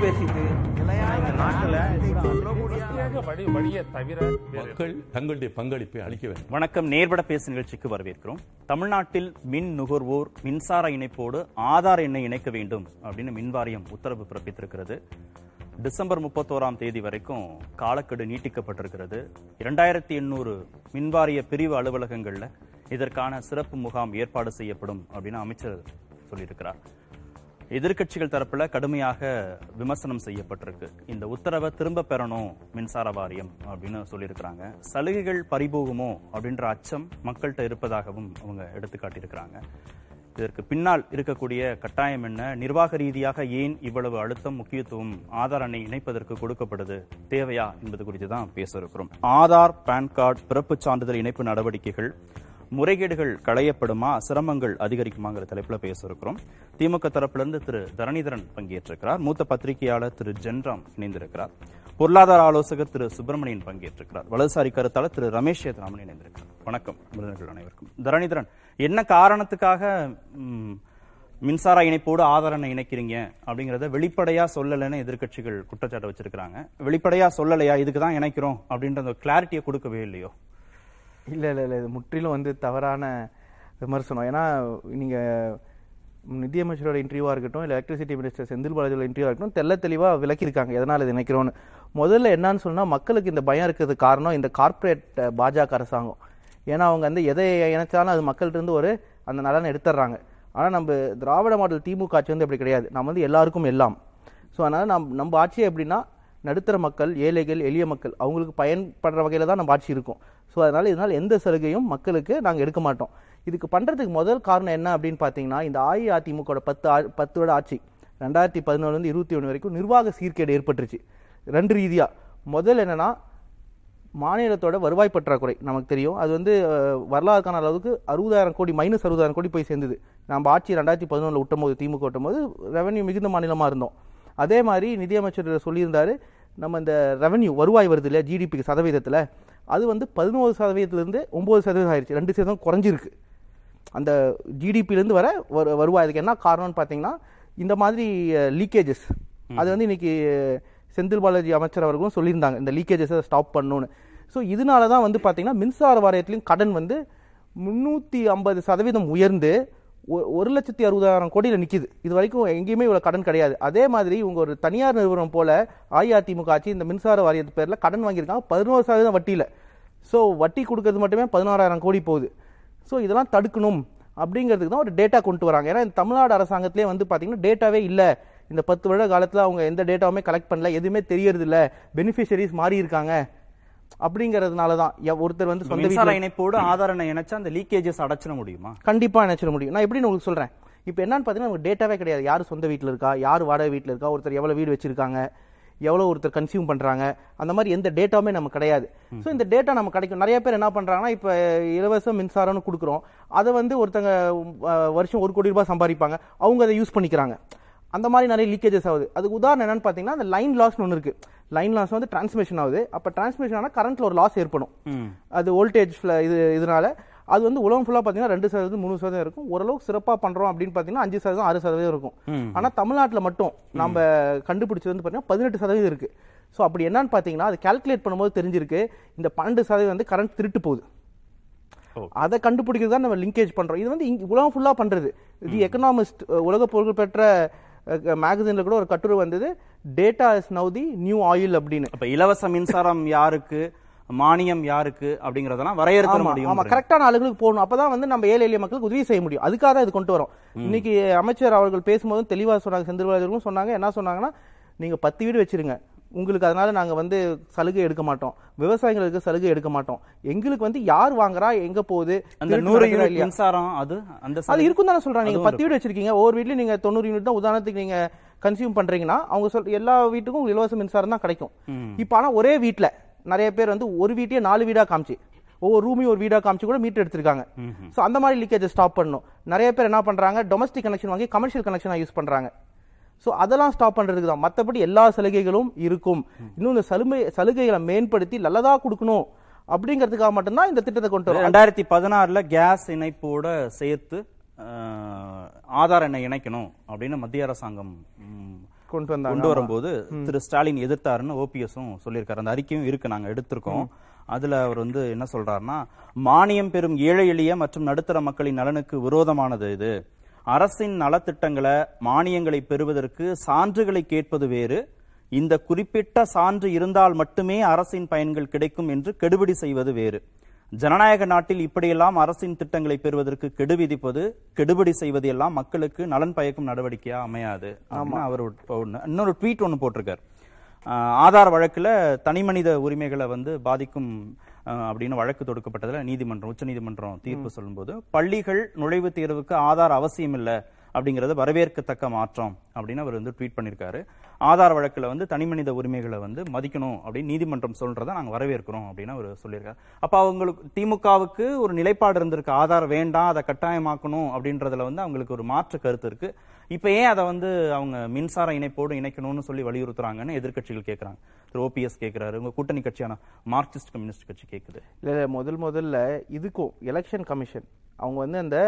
பேசிட்டு மக்கள் தங்களுடைய பங்களிப்பை அளிக்க வேண்டும். வணக்கம். நேர்பட பேசு நிகழ்ச்சிக்கு வரவேற்கிறோம். தமிழ்நாட்டில் மின் நுகர்வோர் மின்சார இணைப்போடு ஆதார் எண்ணை இணைக்க வேண்டும் அப்படின்னு மின் வாரியம் உத்தரவு பிறப்பித்திருக்கிறது. டிசம்பர் முப்பத்தோராம் தேதி வரைக்கும் காலக்கெடு நீட்டிக்கப்பட்டிருக்கிறது. இரண்டாயிரத்தி எண்ணூறு மின்வாரிய பிரிவு அலுவலகங்கள்ல இதற்கான சிறப்பு முகாம் ஏற்பாடு செய்யப்படும் அப்படின்னு அமைச்சர் சொல்லியிருக்கிறார். எதிர்க்கட்சிகள் தரப்புல கடுமையாக விமர்சனம் செய்யப்பட்டிருக்கு. இந்த உத்தரவை திரும்ப பெறணும் மின்சார வாரியம் அப்படின்னு சொல்லியிருக்கிறாங்க. சலுகைகள் பறிபோகுமோ அப்படின்ற அச்சம் மக்கள்கிட்ட இருப்பதாகவும் அவங்க எடுத்துக்காட்டியிருக்கிறாங்க. இதற்கு பின்னால் இருக்கக்கூடிய கட்டாயம் என்ன? நிர்வாக ரீதியாக ஏன் இவ்வளவு அழுத்தம் முக்கியத்துவம் ஆதார் அணை இணைப்பதற்கு கொடுக்கப்படுது? தேவையா என்பது குறித்து தான் பேச இருக்கிறோம். ஆதார் பான் கார்டு பிறப்புச் சான்றிதழ் இணைப்பு நடவடிக்கைகள் முறைகேடுகள் களையப்படுமா? சிரமங்கள் அதிகரிக்குமாங்கிற தலைப்புல பேச இருக்கிறோம் திமுக தரப்பிலிருந்து திரு. தரணிதரன் பங்கேற்றிருக்கிறார். மூத்த பத்திரிகையாளர் திரு. ஜென்ராம் இணைந்திருக்கிறார். பொருளாதார ஆலோசகர் திரு. சுப்பிரமணியன் பங்கேற்றிருக்கிறார். வலதுசாரி கருத்தாளர் திரு. ரமேஷ் சேத்ராமன் இணைந்திருக்கிறார். வணக்கம் விருந்தினர்கள் அனைவருக்கும். தரணிதரன் என்ன காரணத்துக்காக மின்சார இணைப்போடு ஆதாரம் இணைக்கிறீங்க? அப்படிங்கறத வெளிப்படையா சொல்லலைன்னு எதிர்க்கட்சிகள் குற்றச்சாட்டு வச்சிருக்காங்க வெளிப்படையா சொல்லலையா? இதுக்கு தான் இணைக்கிறோம் அப்படின்ற அந்த கிளாரிட்டியை கொடுக்கவே இல்லையோ? இல்லை இல்லை இல்லை. இது முற்றிலும் வந்து தவறான விமர்சனம். ஏன்னா நீங்கள் நிதியமைச்சரோட இன்டர்வியூவாக இருக்கட்டும் இல்லை எலக்ட்ரிசிட்டி மினிஸ்டர் செந்தில் பாலாஜியோட இன்டர்வியூவாக இருக்கட்டும் தெல்ல தெளிவாக விளக்கியிருக்காங்க எதனால் இது நினைக்கிறோன்னு முதல்ல என்னன்னு சொன்னால் மக்களுக்கு இந்த பயம் இருக்கிறதுக்கு காரணம் இந்த கார்ப்பரேட் பாஜக அரசாங்கம். ஏன்னா அவங்க வந்து எதை இணைச்சாலும் அது மக்கள்கிட்ட இருந்து ஒரு அந்த நலனை எடுத்துடுறாங்க ஆனால் நம்ம திராவிட மாடல் திமுக ஆட்சி வந்து அப்படி கிடையாது. நம்ம வந்து எல்லாருக்கும் எல்லாம். ஸோ அதனால் நம் நம்ம ஆட்சி எப்படின்னா நடுத்தர மக்கள் ஏழைகள் எளிய மக்கள் அவங்களுக்கு பயன்படுற வகையில் தான் நம்ம ஆட்சி இருக்கும். ஸோ அதனால் இதனால் எந்த சலுகையும் மக்களுக்கு நாங்கள் எடுக்க மாட்டோம். இதுக்கு பண்ணுறதுக்கு முதல் காரணம் என்ன அப்படின்னு பார்த்தீங்கன்னா இந்த அஇஅதிமுக பத்து ஆ- பத்து வருட ஆட்சி ரெண்டாயிரத்தி பதினொன்றுலேருந்து இருபத்தி ஒன்று வரைக்கும் நிர்வாக சீர்கேடு ஏற்பட்டுருச்சு. ரெண்டு ரீதியாக முதல் என்னன்னா மாநிலத்தோட வருவாய் பற்றாக்குறை நமக்கு தெரியும். அது வந்து வரலாறுக்கான வரலாறு காண அளவுக்கு அறுபதாயிரம் கோடி மைனஸ் அறுபதாயிரம் கோடி போய் சேர்ந்தது. நம்ம ஆட்சி ரெண்டாயிரத்தி பதினொன்றில் விட்டும் போது திமுக விட்டும் போது ரெவன்யூ மிகுந்த மாநிலமாக இருந்தோம். அதே மாதிரி நிதியமைச்சர் சொல்லியிருந்தார் நம்ம இந்த ரெவன்யூ வருவாய் வருது இல்லையா ஜிடிபிக்கு சதவீதத்துல அது வந்து பதினோரு சதவீதத்திலிருந்து ஒன்பது சதவீதம் ஆயிடுச்சு ரெண்டு சதவீதம் குறைஞ்சிருக்கு. அந்த ஜிடிபிலேருந்து வர வரு- வருவாய் அதுக்கு என்ன காரணம்னு பார்த்தீங்கன்னா இந்த மாதிரி லீக்கேஜஸ் அது வந்து இன்னைக்கு செந்தில் பாலாஜி அமைச்சர் அவர்களும் சொல்லியிருந்தாங்க இந்த லீக்கேஜஸை ஸ்டாப் பண்ணணும்னு ஸோ இதனால தான் வந்து பார்த்தீங்கன்னா மின்சார வாரியத்திலையும் கடன் வந்து முந்நூற்றி ஐம்பது சதவீதம் உயர்ந்து ஒரு லட்சத்தி அறுபதாயிரம் கோடியில் நிற்கிது இது வரைக்கும் எங்கேயுமே இவ்வளோ கடன் கிடையாது. அதே மாதிரி இவங்க ஒரு தனியார் நிறுவனம் போல அஇஅதிமுக ஆட்சி இந்த மின்சார வாரியத்து பேரில் கடன் வாங்கியிருக்காங்க. பதினோரு சதவீதம் வட்டியில். ஸோ வட்டி கொடுக்கறது மட்டுமே பதினாறாயிரம் கோடி போகுது. ஸோ இதெல்லாம் தடுக்கணும் அப்படிங்கிறதுக்கு தான் ஒரு டேட்டா கொண்டு வராங்க. ஏன்னா இந்த தமிழ்நாடு அரசாங்கத்திலே வந்து பார்த்தீங்கன்னா டேட்டாவே இல்லை. இந்த பத்து வருட காலத்தில் அவங்க எந்த டேட்டாவுமே கலெக்ட் பண்ணல. எதுவுமே தெரியறதில்ல. பெனிஃபிஷரிஸ் மாறி இருக்காங்க அப்படிங்கிறதுனால தான் ஒருத்தர் வந்து சொந்த வீட்டில் இணைப்போடு ஆதார் எண்ணை இணைச்சா அந்த லீக்கேஜஸ் அடைச்சிட முடியுமா? கண்டிப்பா நினைச்சிட முடியும். நான் எப்படின்னு உங்களுக்கு சொல்றேன். இப்போ என்னன்னு பார்த்தீங்கன்னா நமக்கு டேட்டாவே கிடையாது. யார் சொந்த வீட்டில் இருக்கா? யார் வாடகை வீட்டில் இருக்கா? ஒருத்தர் எவ்வளவு வீடு வச்சிருக்காங்க? எவ்வளவு ஒருத்தர் கன்சியூம் பண்றாங்க? அந்த மாதிரி எந்த டேட்டாவுமே நமக்கு கிடையாது. ஸோ இந்த டேட்டா நமக்கு கிடைக்கும். நிறைய பேர் என்ன பண்றாங்கன்னா இப்போ இலவச மின்சாரம்னு கொடுக்குறோம். அதை வந்து ஒருத்தங்க வருஷம் ஒரு கோடி ரூபாய் சம்பாதிப்பாங்க. அவங்க அதை யூஸ் பண்ணிக்கிறாங்க. அந்த மாதிரி நிறைய லீக்கேஜஸ் ஆகுது. அதுக்கு உதாரணம் என்னன்னு பார்த்தீங்கன்னா அந்த லைன் லாஸ்னு ஒன்று இருக்கு. லைன் லாஸ் வந்து டிரான்ஸ்மிஷன் ஆகுது. அப்போ டிரான்ஸ்மிஷன் ஆனால் கரண்ட்ல ஒரு லாஸ் ஏற்படும். அது வோல்டேஜ் இது இதனால. அது வந்து உலகம் ஃபுல்லாக பார்த்தீங்கன்னா ரெண்டு சதவீதம் மூணு சதவீதம் இருக்கும். ஓரளவுக்கு சிறப்பாக பண்ணுறோம் அப்படின்னு பார்த்தீங்கன்னா அஞ்சு சதவீதம் ஆறு சதவீதம் இருக்கும். ஆனால் தமிழ்நாட்டில் மட்டும் நம்ம கண்டுபிடிச்சது வந்து பார்த்தீங்கன்னா பதினெட்டு சதவீதம் இருக்கு. ஸோ அப்படி என்னன்னு பார்த்தீங்கன்னா அது கால்குலேட் பண்ணும்போது தெரிஞ்சிருக்கு. இந்த பன்னெண்டு சதவீதம் வந்து கரண்ட் திருட்டு போகுது. அதை கண்டுபிடிக்கிறது தான் நம்ம லிங்கேஜ் பண்றோம். இது வந்து இங்க உலகம் ஃபுல்லா பண்றது. இது எக்கனாமிஸ்ட் உலக புகழ்பெற்ற மேகசின்ல கூட ஒரு கட்டுரை வந்தது data is now the new oil அப்படின்னு. அப்ப இலவச மின்சாரம் யாருக்கு மானியம் யாருக்கு அப்படிங்கறதெல்லாம் வரையறுக்க ஆமா, ஆமா. முடியும் கரெக்டான ஆளுங்களுக்கு போகணும் அப்பதான் வந்து நம்ம ஏழை எளிய மக்களுக்கு உதவி செய்ய முடியும். அதுக்காக தான் இது கொண்டு வரோம். இன்னைக்கு அமைச்சர் அவர்கள் பேசும்போதும் தெளிவா சொன்னாங்க செந்தில் சொன்னாங்க. என்ன சொன்னாங்கன்னா நீங்க பத்து வீடு வச்சிருங்க. உங்களுக்கு அதனால நாங்க வந்து சலுகை எடுக்க மாட்டோம். விவசாயிகளுக்கு சலுகை எடுக்க மாட்டோம். எங்களுக்கு வந்து யார் வாங்குறா எங்க போகுது அந்த நூறு யூனிட்? மின்சாரம் அது அந்த அது இருக்கும் தானே சொல்றாங்க. நீங்க அதுவும் பத்து வீடு வச்சிருக்கீங்க ஒவ்வொரு வீட்லயும் நீங்க தொண்ணூறு யூனிட் தான் உதாரணத்துக்கு நீங்க கன்சியூம் பண்றீங்கன்னா அவங்க சொல் எல்லா வீட்டுக்கும் உங்களுக்கு இலவச மின்சாரம் தான் கிடைக்கும். இப்போ ஆனா ஒரே வீட்ல நிறைய பேர் வந்து ஒரு வீட்டையே நாலு வீடா காமிச்சு ஒவ்வொரு ரூமையும் ஒரு வீடா காமிச்சு கூட மீட்டர் எடுத்திருக்காங்க. சோ அந்த மாதிரி லீக்கேஜ் ஸ்டாப் பண்ணணும். நிறைய பேர் என்ன பண்றாங்க டொமஸ்டிக் கனெக்ஷன் வாங்கி கமர்ஷியல் கனெக்ஷனா யூஸ் பண்றாங்க. சோ அதெல்லாம் ஸ்டாப் பண்றதுக்கு தான் மத்தபடி எல்லா சலுகைகளும் இருக்கும். இன்னும் இந்த சலுகை சலுகைகளை மேம்படுத்தி நல்லதா கொடுக்கணும் அப்படிங்கிறதுக்காக மட்டும்தான் இந்த திட்டத்தை கொண்டு வரோம். ரெண்டாயிரத்தி பதினாறுல கேஸ் இணைப்போட சேர்த்து ஆதார் எண்ணை இணைக்கணும் அப்படின்னு மத்திய அரசாங்கம் கொண்டு வந்தாங்க. கொண்டு வரும்போது திரு ஸ்டாலின் எதிர்த்தாருன்னு ஓபிஎஸும் சொல்லியிருக்காரு. அந்த அறிக்கையும் இருக்கு நாங்க எடுத்திருக்கோம். அதுல அவர் வந்து என்ன சொல்றாருன்னா மானியம் பெறும் ஏழை எளிய மற்றும் நடுத்தர மக்களின் நலனுக்கு விரோதமானது இது. அரசின் நலத்திட்டங்களை மானியங்களை பெறுவதற்கு சான்றுகளை கேட்பது வேறு. இந்த குறிப்பிட்ட சான்று இருந்தால் மட்டுமே அரசின் பயன்கள் கிடைக்கும் என்று கெடுபிடி செய்வது வேறு. ஜனநாயக நாட்டில் இப்படியெல்லாம் அரசின் திட்டங்களை பெறுவதற்கு கெடு விதிப்பது கெடுபிடி செய்வது எல்லாம் மக்களுக்கு நலன் பயக்கும் நடவடிக்கையா அமையாது. அவர். இன்னொரு ட்வீட் ஒன்னு போட்டிருக்காரு. ஆதார் வழக்குல தனிமனித உரிமைகளை வந்து பாதிக்கும் அப்படின்னு வழக்கு தொடுக்கப்பட்டதுல நீதிமன்றம் உச்ச நீதிமன்றம் தீர்ப்பு சொல்லும்போது பள்ளிகள் நுழைவுத் தேர்வுக்கு ஆதார் அவசியம் இல்ல அப்படிங்கிறது வரவேற்கத்தக்க மாற்றம் அப்படின்னு அவர் வந்து ட்வீட் பண்ணிருக்காரு. ஆதார் வழக்குல வந்து தனிமனித உரிமைகளை வந்து மதிக்கணும் அப்படின்னு நீதிமன்றம் சொல்றதை நாங்க வரவேற்கிறோம் அப்படின்னு அவர் சொல்லியிருக்காரு. அப்ப அவங்களுக்கு திமுகவுக்கு ஒரு நிலைப்பாடு இருந்திருக்கு. ஆதார் வேண்டாம் அதை கட்டாயமாக்கணும் அப்படின்றதுல வந்து அவங்களுக்கு ஒரு மாற்று கருத்து இருக்கு. இப்ப ஏன் அதை வந்து அவங்க மின்சார இணைப்போடு இணைக்கணும்னு சொல்லி வலியுறுத்துறாங்கன்னு எதிர்க்கட்சிகள் கேட்குறாங்க திரு ஓபிஎஸ் கேட்குறாரு உங்க கூட்டணி கட்சியான மார்க்சிஸ்ட் கம்யூனிஸ்ட் கட்சி கேட்குது இல்ல முதல் முதல்ல இதுக்கும் எலெக்ஷன் கமிஷன் அவங்க வந்து அந்த